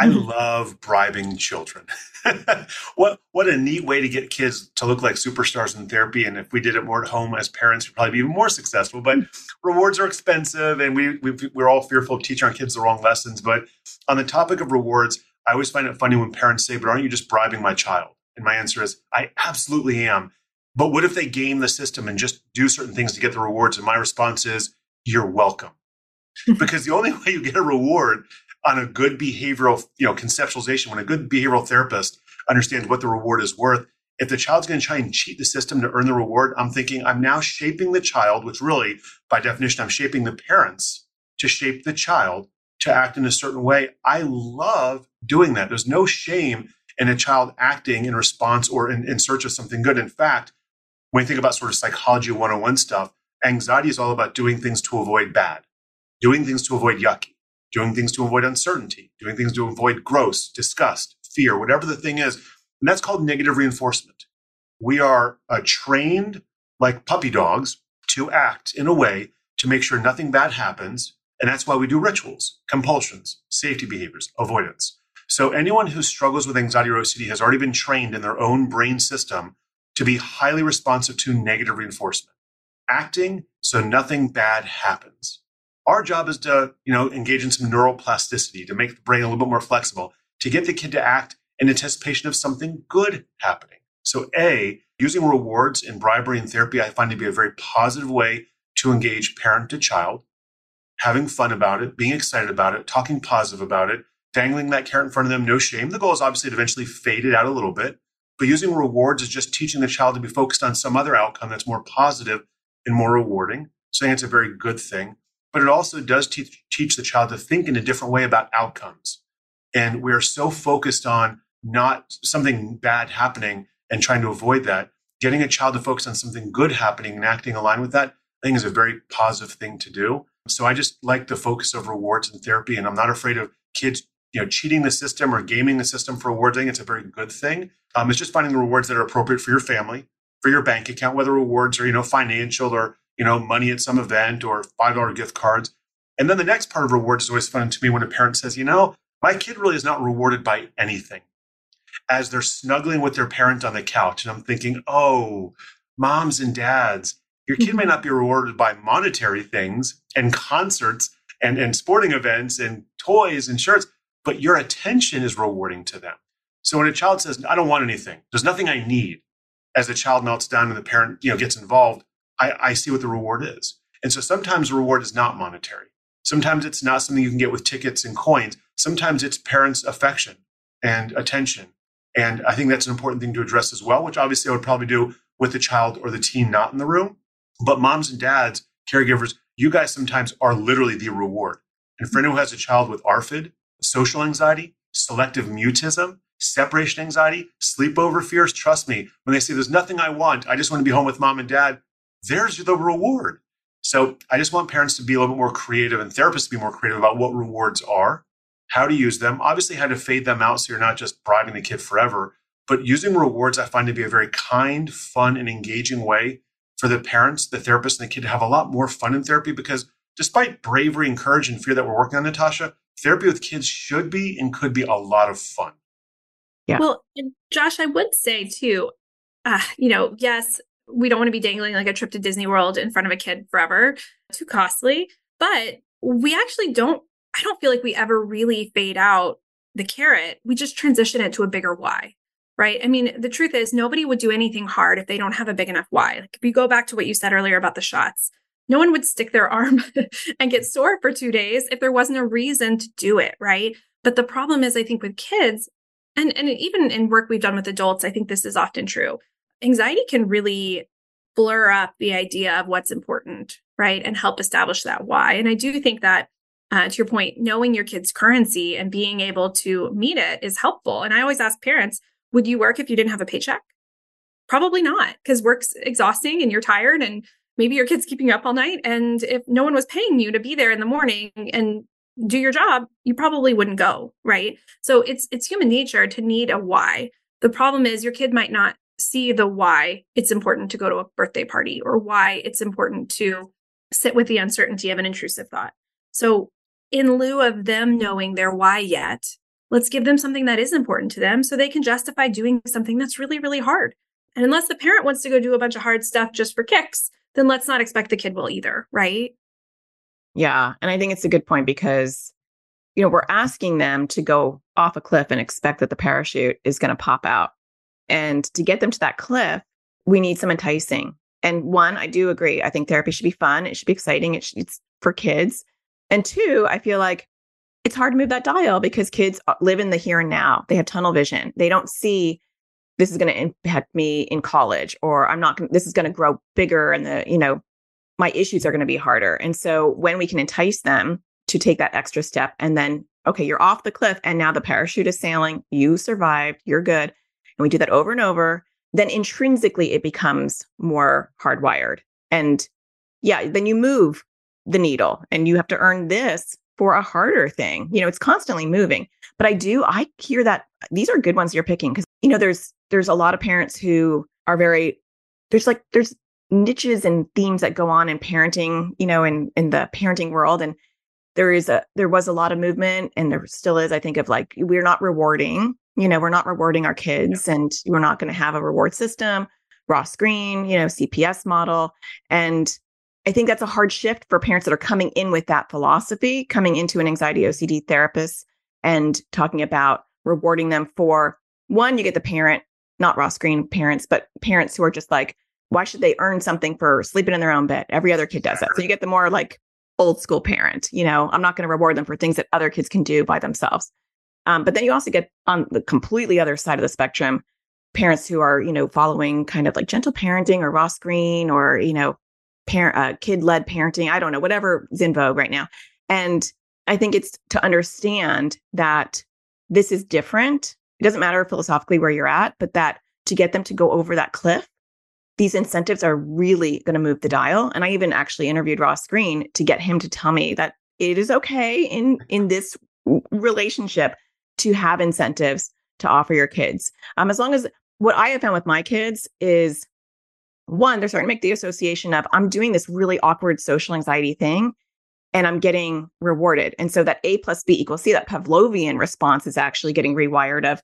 I mm-hmm. love bribing children. [laughs] what what a neat way to get kids to look like superstars in therapy. And if we did it more at home as parents, we'd probably be even more successful. But rewards are expensive, and we, we we're all fearful of teaching our kids the wrong lessons. But on the topic of rewards, I always find it funny when parents say, "But aren't you just bribing my child?" And my answer is, I absolutely am. But what if they game the system and just do certain things to get the rewards? And my response is, you're welcome. [laughs] because the only way you get a reward on a good behavioral, you know, conceptualization, when a good behavioral therapist understands what the reward is worth, if the child's going to try and cheat the system to earn the reward, I'm thinking I'm now shaping the child, which really, by definition, I'm shaping the parents to shape the child to act in a certain way. I love doing that. There's no shame in a child acting in response or in, in search of something good. In fact, when you think about sort of psychology 101 stuff, anxiety is all about doing things to avoid bad, doing things to avoid yucky doing things to avoid uncertainty, doing things to avoid gross, disgust, fear, whatever the thing is. And that's called negative reinforcement. We are uh, trained like puppy dogs to act in a way to make sure nothing bad happens. And that's why we do rituals, compulsions, safety behaviors, avoidance. So anyone who struggles with anxiety or OCD has already been trained in their own brain system to be highly responsive to negative reinforcement, acting so nothing bad happens. Our job is to, you know, engage in some neuroplasticity to make the brain a little bit more flexible, to get the kid to act in anticipation of something good happening. So, A, using rewards in bribery and therapy, I find to be a very positive way to engage parent to child, having fun about it, being excited about it, talking positive about it, dangling that carrot in front of them, no shame. The goal is obviously to eventually fade it out a little bit. But using rewards is just teaching the child to be focused on some other outcome that's more positive and more rewarding. So I think it's a very good thing but it also does teach, teach the child to think in a different way about outcomes. And we're so focused on not something bad happening and trying to avoid that. Getting a child to focus on something good happening and acting aligned with that, I think is a very positive thing to do. So I just like the focus of rewards in therapy, and I'm not afraid of kids, you know, cheating the system or gaming the system for rewards. I think it's a very good thing. Um, it's just finding the rewards that are appropriate for your family, for your bank account, whether rewards are you know financial or you know, money at some event or $5 gift cards. And then the next part of rewards is always fun to me when a parent says, you know, my kid really is not rewarded by anything. as they're snuggling with their parent on the couch. And I'm thinking, oh, moms and dads, your kid may mm-hmm. not be rewarded by monetary things and concerts and, and sporting events and toys and shirts, but your attention is rewarding to them. So when a child says, I don't want anything, there's nothing I need, as the child melts down and the parent, you know, gets involved, I, I see what the reward is. And so sometimes the reward is not monetary. Sometimes it's not something you can get with tickets and coins. Sometimes it's parents' affection and attention. And I think that's an important thing to address as well, which obviously I would probably do with the child or the teen not in the room. But moms and dads, caregivers, you guys sometimes are literally the reward. And for anyone who has a child with ARFID, social anxiety, selective mutism, separation anxiety, sleepover fears, trust me, when they say there's nothing I want, I just want to be home with mom and dad, there's the reward. So I just want parents to be a little bit more creative and therapists to be more creative about what rewards are, how to use them, obviously how to fade them out so you're not just bribing the kid forever. But using rewards, I find to be a very kind, fun, and engaging way for the parents, the therapist, and the kid to have a lot more fun in therapy because despite bravery and courage and fear that we're working on, Natasha, therapy with kids should be and could be a lot of fun. Yeah. Well, Josh, I would say too, uh, you know, yes, we don't want to be dangling like a trip to Disney World in front of a kid forever, too costly. But we actually don't, I don't feel like we ever really fade out the carrot. We just transition it to a bigger why, right? I mean, the truth is, nobody would do anything hard if they don't have a big enough why. Like if you go back to what you said earlier about the shots, no one would stick their [laughs] arm and get sore for two days if there wasn't a reason to do it, right? But the problem is, I think with kids, and, and even in work we've done with adults, I think this is often true anxiety can really blur up the idea of what's important, right? And help establish that why. And I do think that, uh, to your point, knowing your kid's currency and being able to meet it is helpful. And I always ask parents, would you work if you didn't have a paycheck? Probably not, because work's exhausting and you're tired and maybe your kid's keeping you up all night. And if no one was paying you to be there in the morning and do your job, you probably wouldn't go, right? So it's it's human nature to need a why. The problem is your kid might not see the why it's important to go to a birthday party or why it's important to sit with the uncertainty of an intrusive thought. So, in lieu of them knowing their why yet, let's give them something that is important to them so they can justify doing something that's really, really hard. And unless the parent wants to go do a bunch of hard stuff just for kicks, then let's not expect the kid will either, right? Yeah. And I think it's a good point because, you know, we're asking them to go off a cliff and expect that the parachute is going to pop out. And to get them to that cliff, we need some enticing. And one, I do agree. I think therapy should be fun. It should be exciting. It should, it's for kids. And two, I feel like it's hard to move that dial because kids uh, live in the here and now. They have tunnel vision. They don't see this is going to impact me in college or I'm not going this is going to grow bigger and the, you know, my issues are going to be harder. And so when we can entice them to take that extra step and then okay, you're off the cliff and now the parachute is sailing, you survived, you're good and we do that over and over, then intrinsically it becomes more hardwired. And yeah, then you move the needle and you have to earn this for a harder thing. You know, it's constantly moving. But I do, I hear that these are good ones you're picking because, you know, there's, there's a lot of parents who are very, there's like, there's niches and themes that go on in parenting, you know, in, in the parenting world. And there is a, there was a lot of movement and there still is, I think of like, we're not rewarding you know, we're not rewarding our kids yeah. and we're not going to have a reward system, Ross Greene, you know, CPS model. And I think that's a hard shift for parents that are coming in with that philosophy, coming into an anxiety OCD therapist and talking about rewarding them for one, you get the parent, not Ross Greene parents, but parents who are just like, why should they earn something for sleeping in their own bed? Every other kid does that. So you get the more like old school parent, you know, I'm not going to reward them for things that other kids can do by themselves. Um, but then you also get on the completely other side of the spectrum, parents who are, you know, following kind of like gentle parenting or Ross Greene or, you know, parent, uh, kid led parenting. I don't know, whatever is in vogue right now. And I think it's to understand that this is different. It doesn't matter philosophically where you're at, but that to get them to go over that cliff, these incentives are really going to move the dial. And I even actually interviewed Ross Greene to get him to tell me that it is okay in in this relationship to have incentives to offer your kids. Um, as long as what I have found with my kids is one, they're starting to make the association of I'm doing this really awkward social anxiety thing and I'm getting rewarded. And so that A plus B equals C, that Pavlovian response is actually getting rewired of,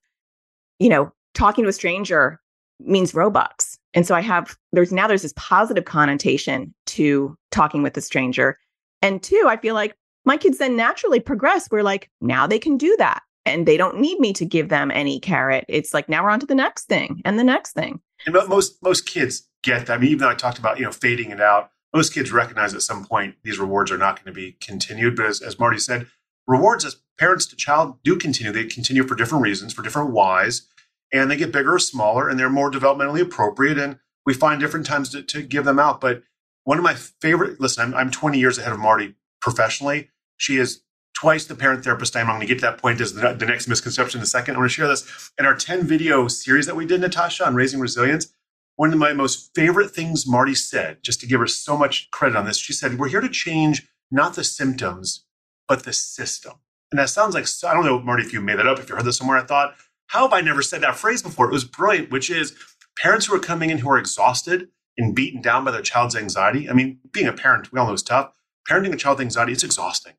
you know, talking to a stranger means Robux. And so I have, there's now there's this positive connotation to talking with a stranger. And two, I feel like my kids then naturally progress. We're like, now they can do that. And they don't need me to give them any carrot. It's like now we're on to the next thing and the next thing. And most most kids get that. I mean, even though I talked about, you know, fading it out, most kids recognize at some point these rewards are not going to be continued. But as, as Marti said, rewards as parents to child do continue. They continue for different reasons, for different whys and they get bigger or smaller and they're more developmentally appropriate and we find different times to, to give them out but one of my favorite listen I'm, I'm 20 years ahead of marti professionally she is twice the parent therapist time. i'm going to get to that point as the, the next misconception in a second i want to share this in our 10 video series that we did natasha on raising resilience one of my most favorite things marti said just to give her so much credit on this she said we're here to change not the symptoms but the system and that sounds like i don't know marti if you made that up if you heard this somewhere i thought how have I never said that phrase before? It was brilliant, which is parents who are coming in who are exhausted and beaten down by their child's anxiety. I mean, being a parent, we all know is tough. Parenting a child with anxiety, it's exhausting.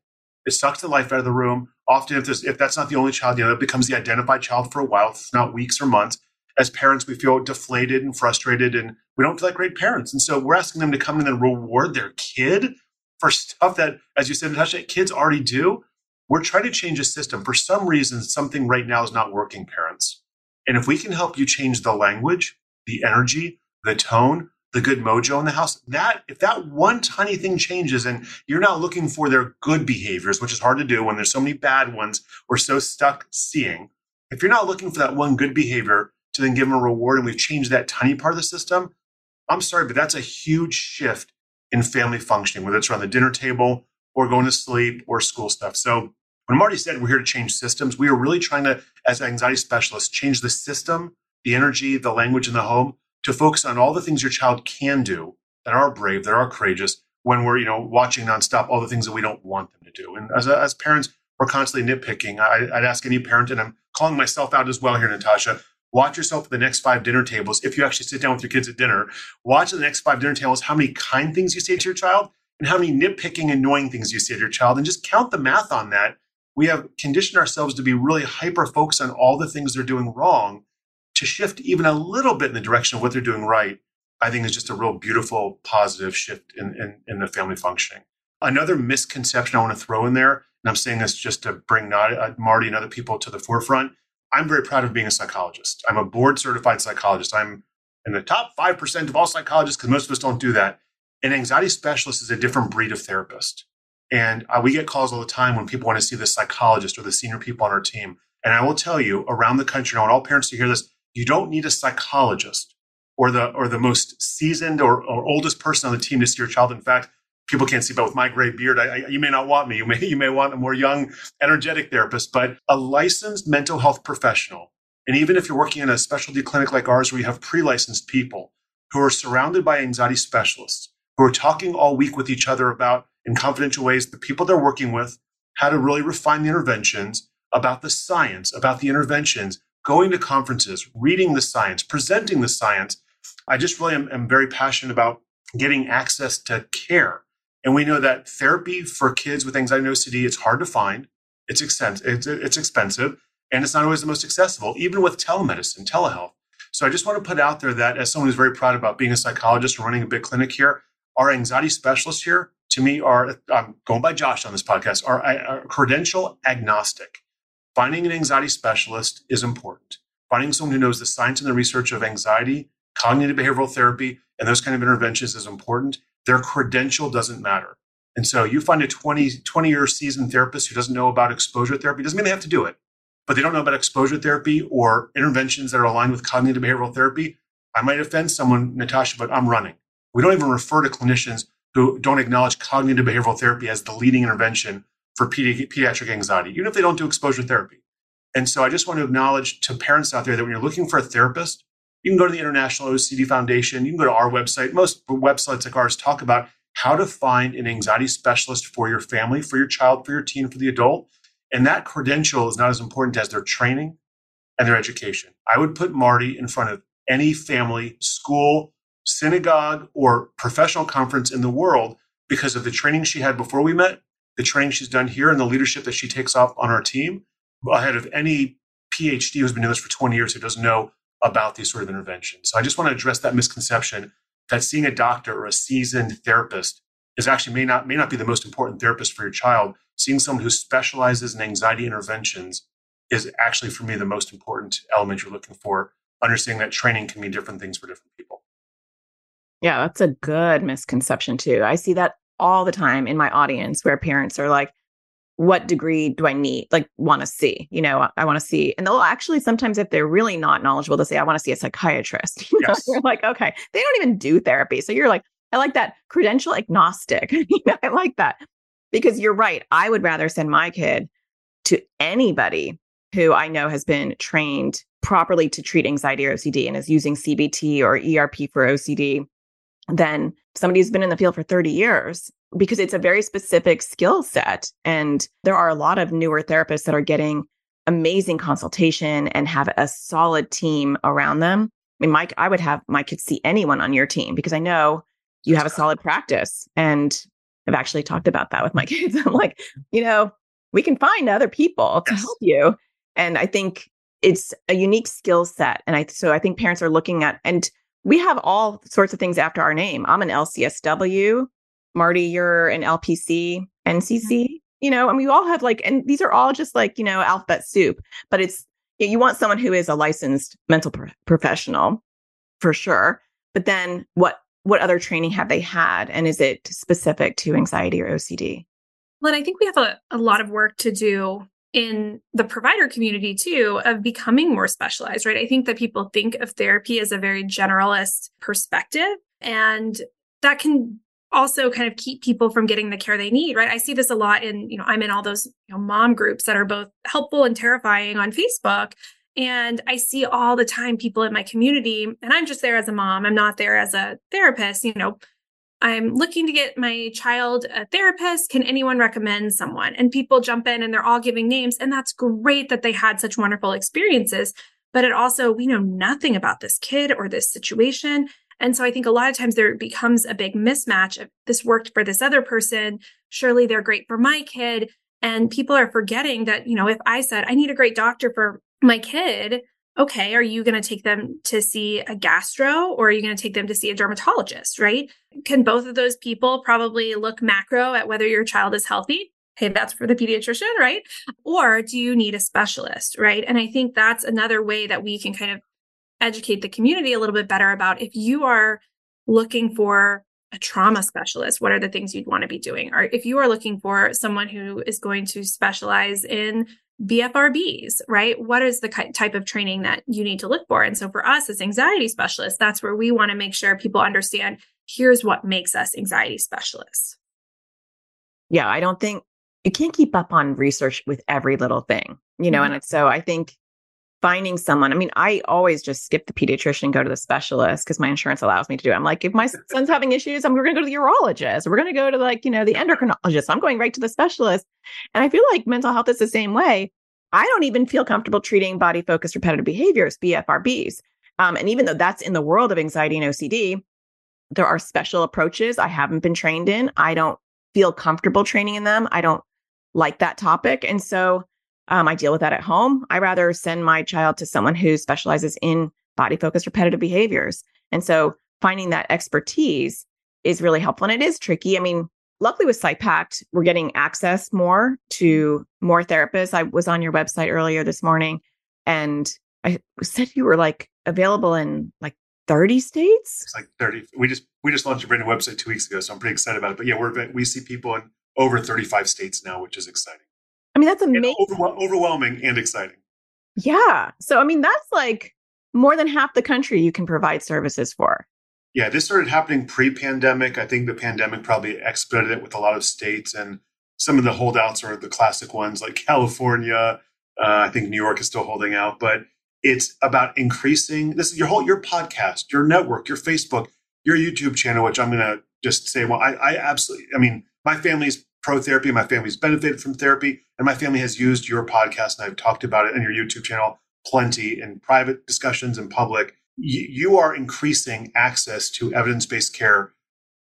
It sucks the life out of the room. Often, if, if that's not the only child, you know, it becomes the identified child for a while, if not weeks or months. As parents, we feel deflated and frustrated, and we don't feel like great parents. And so we're asking them to come in and reward their kid for stuff that, as you said, Natasha, kids already do. We're trying to change a system. For some reason, something right now is not working, parents. And if we can help you change the language, the energy, the tone, the good mojo in the house, that if that one tiny thing changes and you're not looking for their good behaviors, which is hard to do when there's so many bad ones we're so stuck seeing, if you're not looking for that one good behavior to then give them a reward and we've changed that tiny part of the system, I'm sorry, but that's a huge shift in family functioning, whether it's around the dinner table or going to sleep or school stuff. So when Marti said we're here to change systems, we are really trying to, as anxiety specialists, change the system, the energy, the language in the home to focus on all the things your child can do that are brave, that are courageous when we're, you know, watching nonstop all the things that we don't want them to do. And as, as parents, we're constantly nitpicking. I, I'd ask any parent, and I'm calling myself out as well here, Natasha, watch yourself at the next five dinner tables. If you actually sit down with your kids at dinner, watch the next five dinner tables how many kind things you say to your child and how many nitpicking, annoying things you say to your child, and just count the math on that we have conditioned ourselves to be really hyper focused on all the things they're doing wrong to shift even a little bit in the direction of what they're doing right i think is just a real beautiful positive shift in, in, in the family functioning another misconception i want to throw in there and i'm saying this just to bring uh, marti and other people to the forefront i'm very proud of being a psychologist i'm a board certified psychologist i'm in the top 5% of all psychologists because most of us don't do that an anxiety specialist is a different breed of therapist and uh, we get calls all the time when people want to see the psychologist or the senior people on our team. And I will tell you around the country, I want all parents to hear this. You don't need a psychologist or the or the most seasoned or, or oldest person on the team to see your child. In fact, people can't see, but with my gray beard, I, I, you may not want me. You may [laughs] you may want a more young, energetic therapist, but a licensed mental health professional. And even if you're working in a specialty clinic like ours, where you have pre-licensed people who are surrounded by anxiety specialists who are talking all week with each other about in confidential ways the people they're working with, how to really refine the interventions, about the science, about the interventions, going to conferences, reading the science, presenting the science. I just really am, am very passionate about getting access to care. And we know that therapy for kids with anxiety and OCD, it's hard to find. It's expensive, it's, it's expensive, and it's not always the most accessible, even with telemedicine, telehealth. So I just want to put out there that as someone who's very proud about being a psychologist and running a big clinic here, our anxiety specialists here to me are I'm going by Josh on this podcast are, are credential agnostic. Finding an anxiety specialist is important. Finding someone who knows the science and the research of anxiety, cognitive behavioral therapy, and those kind of interventions is important. Their credential doesn't matter. And so you find a 20, 20 year seasoned therapist who doesn't know about exposure therapy, doesn't mean they have to do it, but they don't know about exposure therapy or interventions that are aligned with cognitive behavioral therapy. I might offend someone, Natasha, but I'm running. We don't even refer to clinicians who don't acknowledge cognitive behavioral therapy as the leading intervention for pedi- pediatric anxiety, even if they don't do exposure therapy. And so I just want to acknowledge to parents out there that when you're looking for a therapist, you can go to the International OCD Foundation, you can go to our website. Most websites like ours talk about how to find an anxiety specialist for your family, for your child, for your teen, for the adult. And that credential is not as important as their training and their education. I would put Marti in front of any family, school, synagogue or professional conference in the world because of the training she had before we met, the training she's done here, and the leadership that she takes up on our team ahead of any PhD who's been doing this for 20 years who doesn't know about these sort of interventions. So I just want to address that misconception that seeing a doctor or a seasoned therapist is actually may not may not be the most important therapist for your child. Seeing someone who specializes in anxiety interventions is actually for me the most important element you're looking for. Understanding that training can mean different things for different people. Yeah, that's a good misconception too. I see that all the time in my audience where parents are like, what degree do I need? Like, want to see, you know, I, want to see. And they'll actually sometimes, if they're really not knowledgeable, they'll say, I want to see a psychiatrist. [laughs] You know, yes. you're like, okay, they don't even do therapy. So you're like, I like that credential agnostic. [laughs] you know, I like that because you're right. I would rather send my kid to anybody who I know has been trained properly to treat anxiety or OCD and is using CBT or ERP for OCD than somebody who's been in the field for 30 years because it's a very specific skill set. And there are a lot of newer therapists that are getting amazing consultation and have a solid team around them. I mean, Mike, I would have my kids see anyone on your team because I know you have a solid practice. And I've actually talked about that with my [laughs] kids. I'm like, you know, we can find other people to help you. And I think it's a unique skill set. And I, so I think parents are looking at, and we have all sorts of things after our name. I'm an LCSW. Marti, you're an LPC, NCC, mm-hmm. you know, and we all have like, and these are all just like, you know, alphabet soup, but it's, you want someone who is a licensed mental pro- professional for sure. But then what, what other training have they had? And is it specific to anxiety or OCD? Well, I think we have a, a lot of work to do in the provider community too of becoming more specialized, right? I think that people think of therapy as a very generalist perspective and that can also kind of keep people from getting the care they need, right? I see this a lot in, you know, I'm in all those, you know, mom groups that are both helpful and terrifying on Facebook. And I see all the time people in my community, and I'm just there as a mom. I'm not there as a therapist, you know, I'm looking to get my child a therapist. Can anyone recommend someone? And people jump in and they're all giving names. And that's great that they had such wonderful experiences. But it also, we know nothing about this kid or this situation. And so I think a lot of times there becomes a big mismatch of this worked for this other person. Surely they're great for my kid. And people are forgetting that, you know, if I said, I need a great doctor for my kid, okay, are you going to take them to see a gastro or are you going to take them to see a dermatologist, right? Can both of those people probably look macro at whether your child is healthy? Hey, that's for the pediatrician, right? Or do you need a specialist, right? And I think that's another way that we can kind of educate the community a little bit better about if you are looking for a trauma specialist, what are the things you'd want to be doing? Or if you are looking for someone who is going to specialize in BFRBs, right? What is the type of training that you need to look for? And so for us as anxiety specialists, that's where we want to make sure people understand here's what makes us anxiety specialists. Yeah, I don't think you can't keep up on research with every little thing, you know, mm-hmm. and so I think finding someone. I mean, I always just skip the pediatrician and go to the specialist because my insurance allows me to do it. I'm like, if my [laughs] son's having issues, I'm we're going to go to the urologist. We're going to go to like, you know, the endocrinologist. I'm going right to the specialist. And I feel like mental health is the same way. I don't even feel comfortable treating body focused repetitive behaviors, BFRBs. Um, and even though that's in the world of anxiety and OCD, there are special approaches I haven't been trained in. I don't feel comfortable training in them. I don't like that topic. And so um, I deal with that at home. I rather send my child to someone who specializes in body focused repetitive behaviors. And so finding that expertise is really helpful. And it is tricky. I mean, luckily with PSYPACT, we're getting access more to more therapists. I was on your website earlier this morning and I said you were like available in like 30 states. It's like 30. We just we just launched a brand new website two weeks ago, so I'm pretty excited about it. But yeah, we're we see people in over 35 states now, which is exciting. I mean, that's amazing. overwhelming and exciting. Yeah. So, I mean, that's like more than half the country you can provide services for. Yeah, this started happening pre pandemic. I think the pandemic probably expedited it with a lot of states, and some of the holdouts are the classic ones like California. Uh, I think New York is still holding out, but it's about increasing this is your whole your podcast, your network, your Facebook, your YouTube channel, which I'm going to just say, well, I, I absolutely, I mean, my family's pro therapy. My family's benefited from therapy, and my family has used your podcast, and I've talked about it on your YouTube channel plenty in private discussions in public. Y- you are increasing access to evidence based care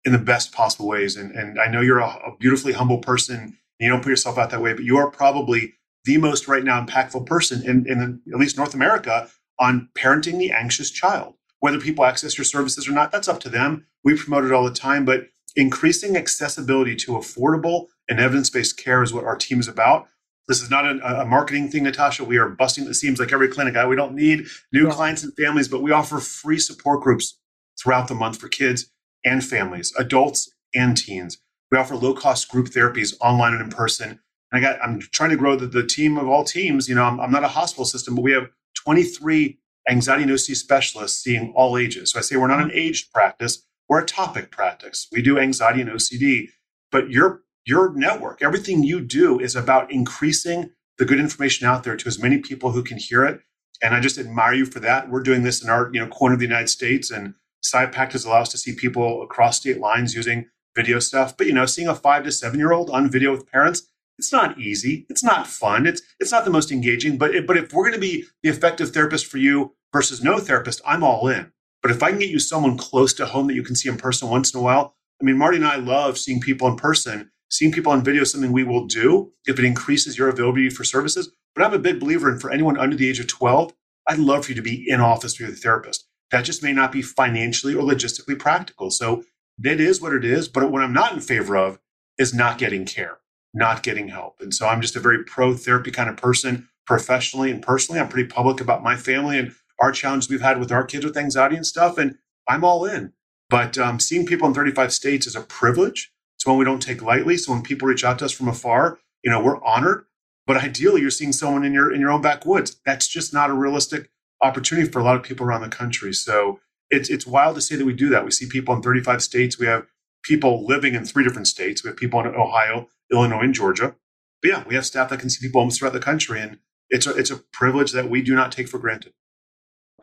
in the best possible ways. And, and I know you're a, a beautifully humble person. You don't put yourself out that way, but you are probably the most right now impactful person in, in at least North America on parenting the anxious child. Whether people access your services or not, that's up to them. We promote it all the time, but increasing accessibility to affordable and evidence based care is what our team is about. This is not a, a, marketing thing, Natasha. We are busting the seams like every clinic. We don't need new yeah. clients and families, but we offer free support groups throughout the month for kids and families, adults and teens. We offer low cost group therapies online and in person. And I got, I'm trying to grow the, the team of all teams. You know, I'm, I'm not a hospital system, but we have 23 anxiety and OCD specialists seeing all ages. So I say we're not an mm-hmm. aged practice, we're a topic practice. We do anxiety and OCD, but your your network, everything you do is about increasing the good information out there to as many people who can hear it. And I just admire you for that. We're doing this in our you know corner of the United States, and PSYPACT has allowed us to see people across state lines using video stuff. But you know, seeing a five to seven year old on video with parents, it's not easy. It's not fun. It's it's not the most engaging. But it, but if we're going to be the effective therapist for you versus no therapist, I'm all in. But if I can get you someone close to home that you can see in person once in a while, I mean, Marti and I love seeing people in person. Seeing people on video is something we will do if it increases your availability for services. But I'm a big believer in for anyone under the age of 12, I'd love for you to be in office with your therapist. That just may not be financially or logistically practical. So that is what it is. But what I'm not in favor of is not getting care, not getting help. And so I'm just a very pro therapy kind of person professionally and personally. I'm pretty public about my family and our challenges we've had with our kids with anxiety and stuff. And I'm all in. But um, seeing people in 35 states is a privilege. It's one we don't take lightly. So when people reach out to us from afar, you know, we're honored. But ideally, you're seeing someone in your in your own backwoods. That's just not a realistic opportunity for a lot of people around the country. So it's it's wild to say that we do that. We see people in 35 states. We have people living in three different states. We have people in Ohio, Illinois, and Georgia. But yeah, we have staff that can see people almost throughout the country, and it's a it's a privilege that we do not take for granted.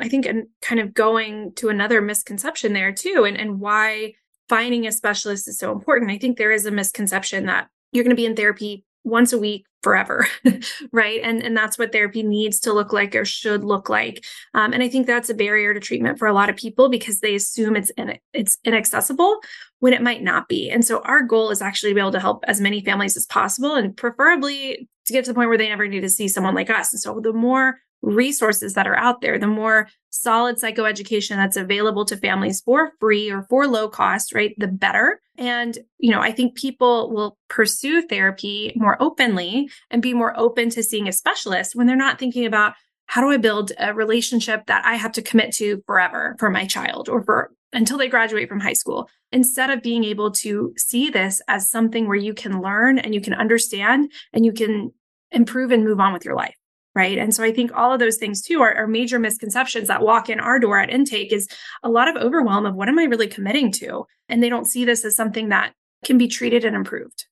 I think and kind of going to another misconception there too, and, and why finding a specialist is so important. I think there is a misconception that you're going to be in therapy once a week forever [laughs] right? And and that's what therapy needs to look like or should look like. Um, and i think that's a barrier to treatment for a lot of people because they assume it's in, it's inaccessible when it might not be. And so our goal is actually to be able to help as many families as possible and preferably to get to the point where they never need to see someone like us. And so the more resources that are out there, the more solid psychoeducation that's available to families for free or for low cost, right, the better. And, you know, I think people will pursue therapy more openly and be more open to seeing a specialist when they're not thinking about how do I build a relationship that I have to commit to forever for my child or for until they graduate from high school instead of being able to see this as something where you can learn and you can understand and you can improve and move on with your life right? And so i think all of those things too are, are, major misconceptions that walk in our door at intake is a lot of overwhelm of what am i really committing to? And they don't see this as something that can be treated and improved.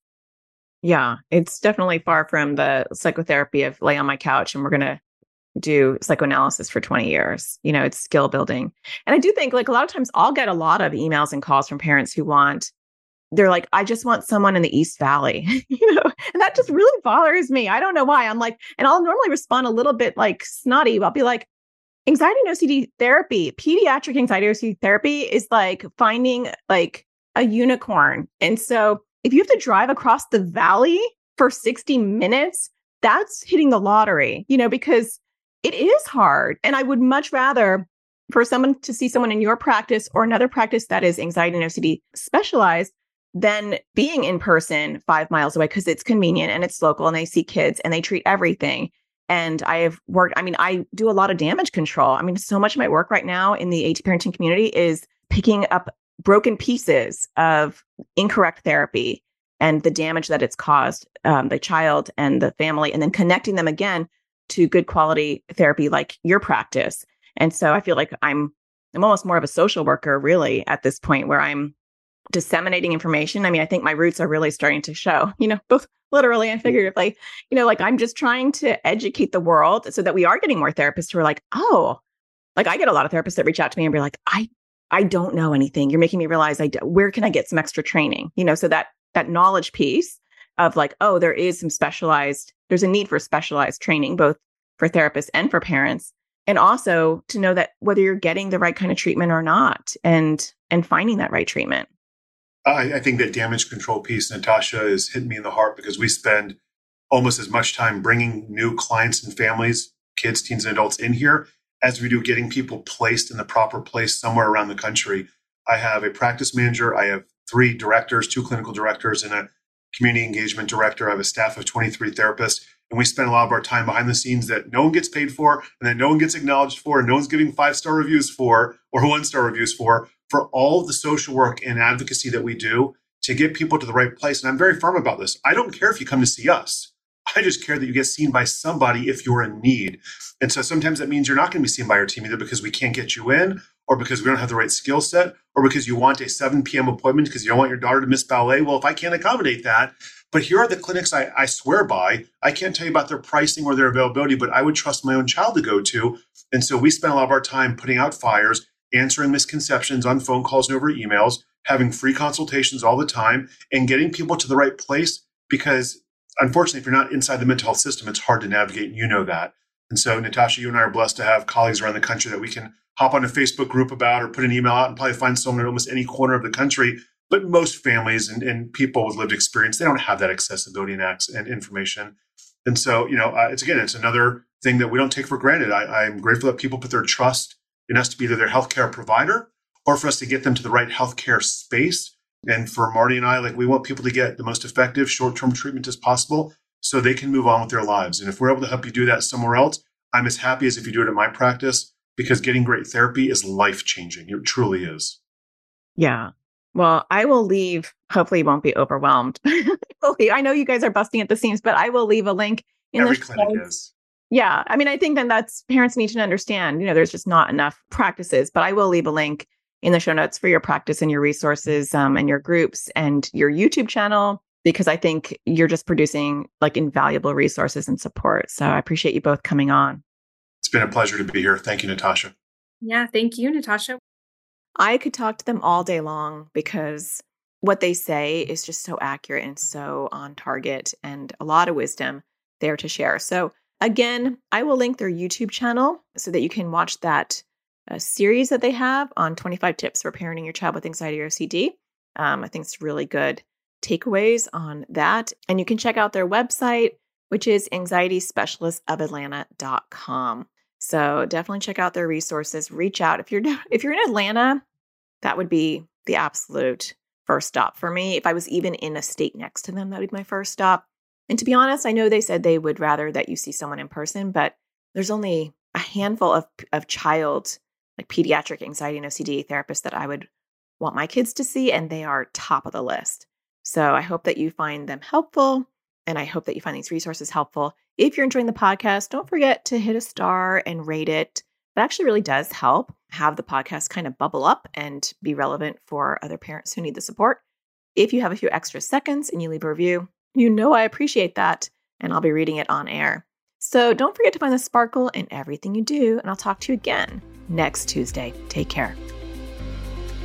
Yeah it's definitely far from the psychotherapy of lay on my couch and we're going to do psychoanalysis for 20 years. You know it's skill building. And i do think like a lot of times i'll get a lot of emails and calls from parents who want they're like, I just want someone in the East Valley, [laughs] you know, and that just really bothers me. I don't know why. I'm like, and I'll normally respond a little bit like snotty. I'll be like, anxiety and OCD therapy, pediatric anxiety OCD therapy is like finding like a unicorn. And so if you have to drive across the valley for 60 minutes, that's hitting the lottery, you know, because it is hard. And I would much rather for someone to see someone in your practice or another practice that is anxiety and OCD specialized than being in person five miles away because it's convenient and it's local and they see kids and they treat everything. And I have worked, I mean, I do a lot of damage control. I mean, so much of my work right now in the AT parenting community is picking up broken pieces of incorrect therapy and the damage that it's caused um, the child and the family, and then connecting them again to good quality therapy like your practice. And so I feel like I'm I'm almost more of a social worker really at this point where I'm disseminating information. I mean, I think my roots are really starting to show, [laughs] you know, both literally and figuratively. You know, like I'm just trying to educate the world so that we are getting more therapists who are like, oh, like I get a lot of therapists that reach out to me and be like, I, I don't know anything. You're making me realize I, do, where can I get some extra training? You know, so that that knowledge piece of like, oh, there is some specialized, there's a need for specialized training, both for therapists and for parents. And also to know that whether you're getting the right kind of treatment or not and and finding that right treatment. I, I think that damage control piece, Natasha, is hitting me in the heart because we spend almost as much time bringing new clients and families, kids, teens, and adults in here as we do getting people placed in the proper place somewhere around the country. I have a practice manager, I have three directors, two clinical directors, and a community engagement director. I have a staff of 23 therapists. And we spend a lot of our time behind the scenes that no one gets paid for and that no one gets acknowledged for and no one's giving five star reviews for or one star reviews for, for all the social work and advocacy that we do to get people to the right place. And I'm very firm about this. I don't care if you come to see us. I just care that you get seen by somebody if you're in need. And so sometimes that means you're not going to be seen by our team either because we can't get you in or because we don't have the right skill set or because you want a 7 p.m. appointment because you don't want your daughter to miss ballet. Well, if I can't accommodate that, but here are the clinics I, I swear by. I can't tell you about their pricing or their availability, but I would trust my own child to go to. And so we spend a lot of our time putting out fires, answering misconceptions on phone calls and over emails, having free consultations all the time, and getting people to the right place because unfortunately, if you're not inside the mental health system, it's hard to navigate, and you know that. And so, Natasha, you and I are blessed to have colleagues around the country that we can hop on a Facebook group about or put an email out and probably find someone in almost any corner of the country but most families and, and people with lived experience, they don't have that accessibility and, access and information. And so, you know, uh, it's again, it's another thing that we don't take for granted. I, I'm grateful that people put their trust in us to be either their healthcare provider or for us to get them to the right healthcare space. And for Marti and I, like we want people to get the most effective short-term treatment as possible so they can move on with their lives. And if we're able to help you do that somewhere else, I'm as happy as if you do it at my practice because getting great therapy is life changing. It truly is. Yeah. Well, I will leave. Hopefully, you won't be overwhelmed. [laughs] I know you guys are busting at the seams, but I will leave a link in Every the clinic is. Yeah. I mean, I think then that's parents need to understand, you know, there's just not enough practices, but I will leave a link in the show notes for your practice and your resources um, and your groups and your YouTube channel, because I think you're just producing like invaluable resources and support. So I appreciate you both coming on. It's been a pleasure to be here. Thank you, Natasha. Yeah. Thank you, Natasha. I could talk to them all day long because what they say is just so accurate and so on target and a lot of wisdom there to share. So, again, I will link their YouTube channel so that you can watch that uh, series that they have on 25 tips for parenting your child with anxiety or OCD. Um, I think it's really good takeaways on that. And you can check out their website, which is anxietyspecialistofAtlanta.com. So definitely check out their resources. Reach out if you're [laughs] if you're in Atlanta. That would be the absolute first stop for me. If I was even in a state next to them, that would be my first stop. And to be honest, I know they said they would rather that you see someone in person, but there's only a handful of of child like pediatric anxiety and OCD therapists that I would want my kids to see, and they are top of the list. So I hope that you find them helpful. And I hope that you find these resources helpful. If you're enjoying the podcast, don't forget to hit a star and rate it. It actually really does help have the podcast kind of bubble up and be relevant for other parents who need the support. If you have a few extra seconds and you leave a review, you know I appreciate that, and I'll be reading it on air. So don't forget to find the sparkle in everything you do, and I'll talk to you again next Tuesday. Take care.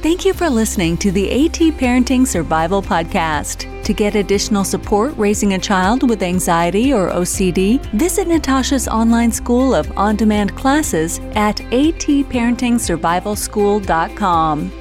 Thank you for listening to the AT Parenting Survival Podcast. To get additional support raising a child with anxiety or OCD, visit Natasha's online school of on demand classes at atparentingsurvivalschool.com.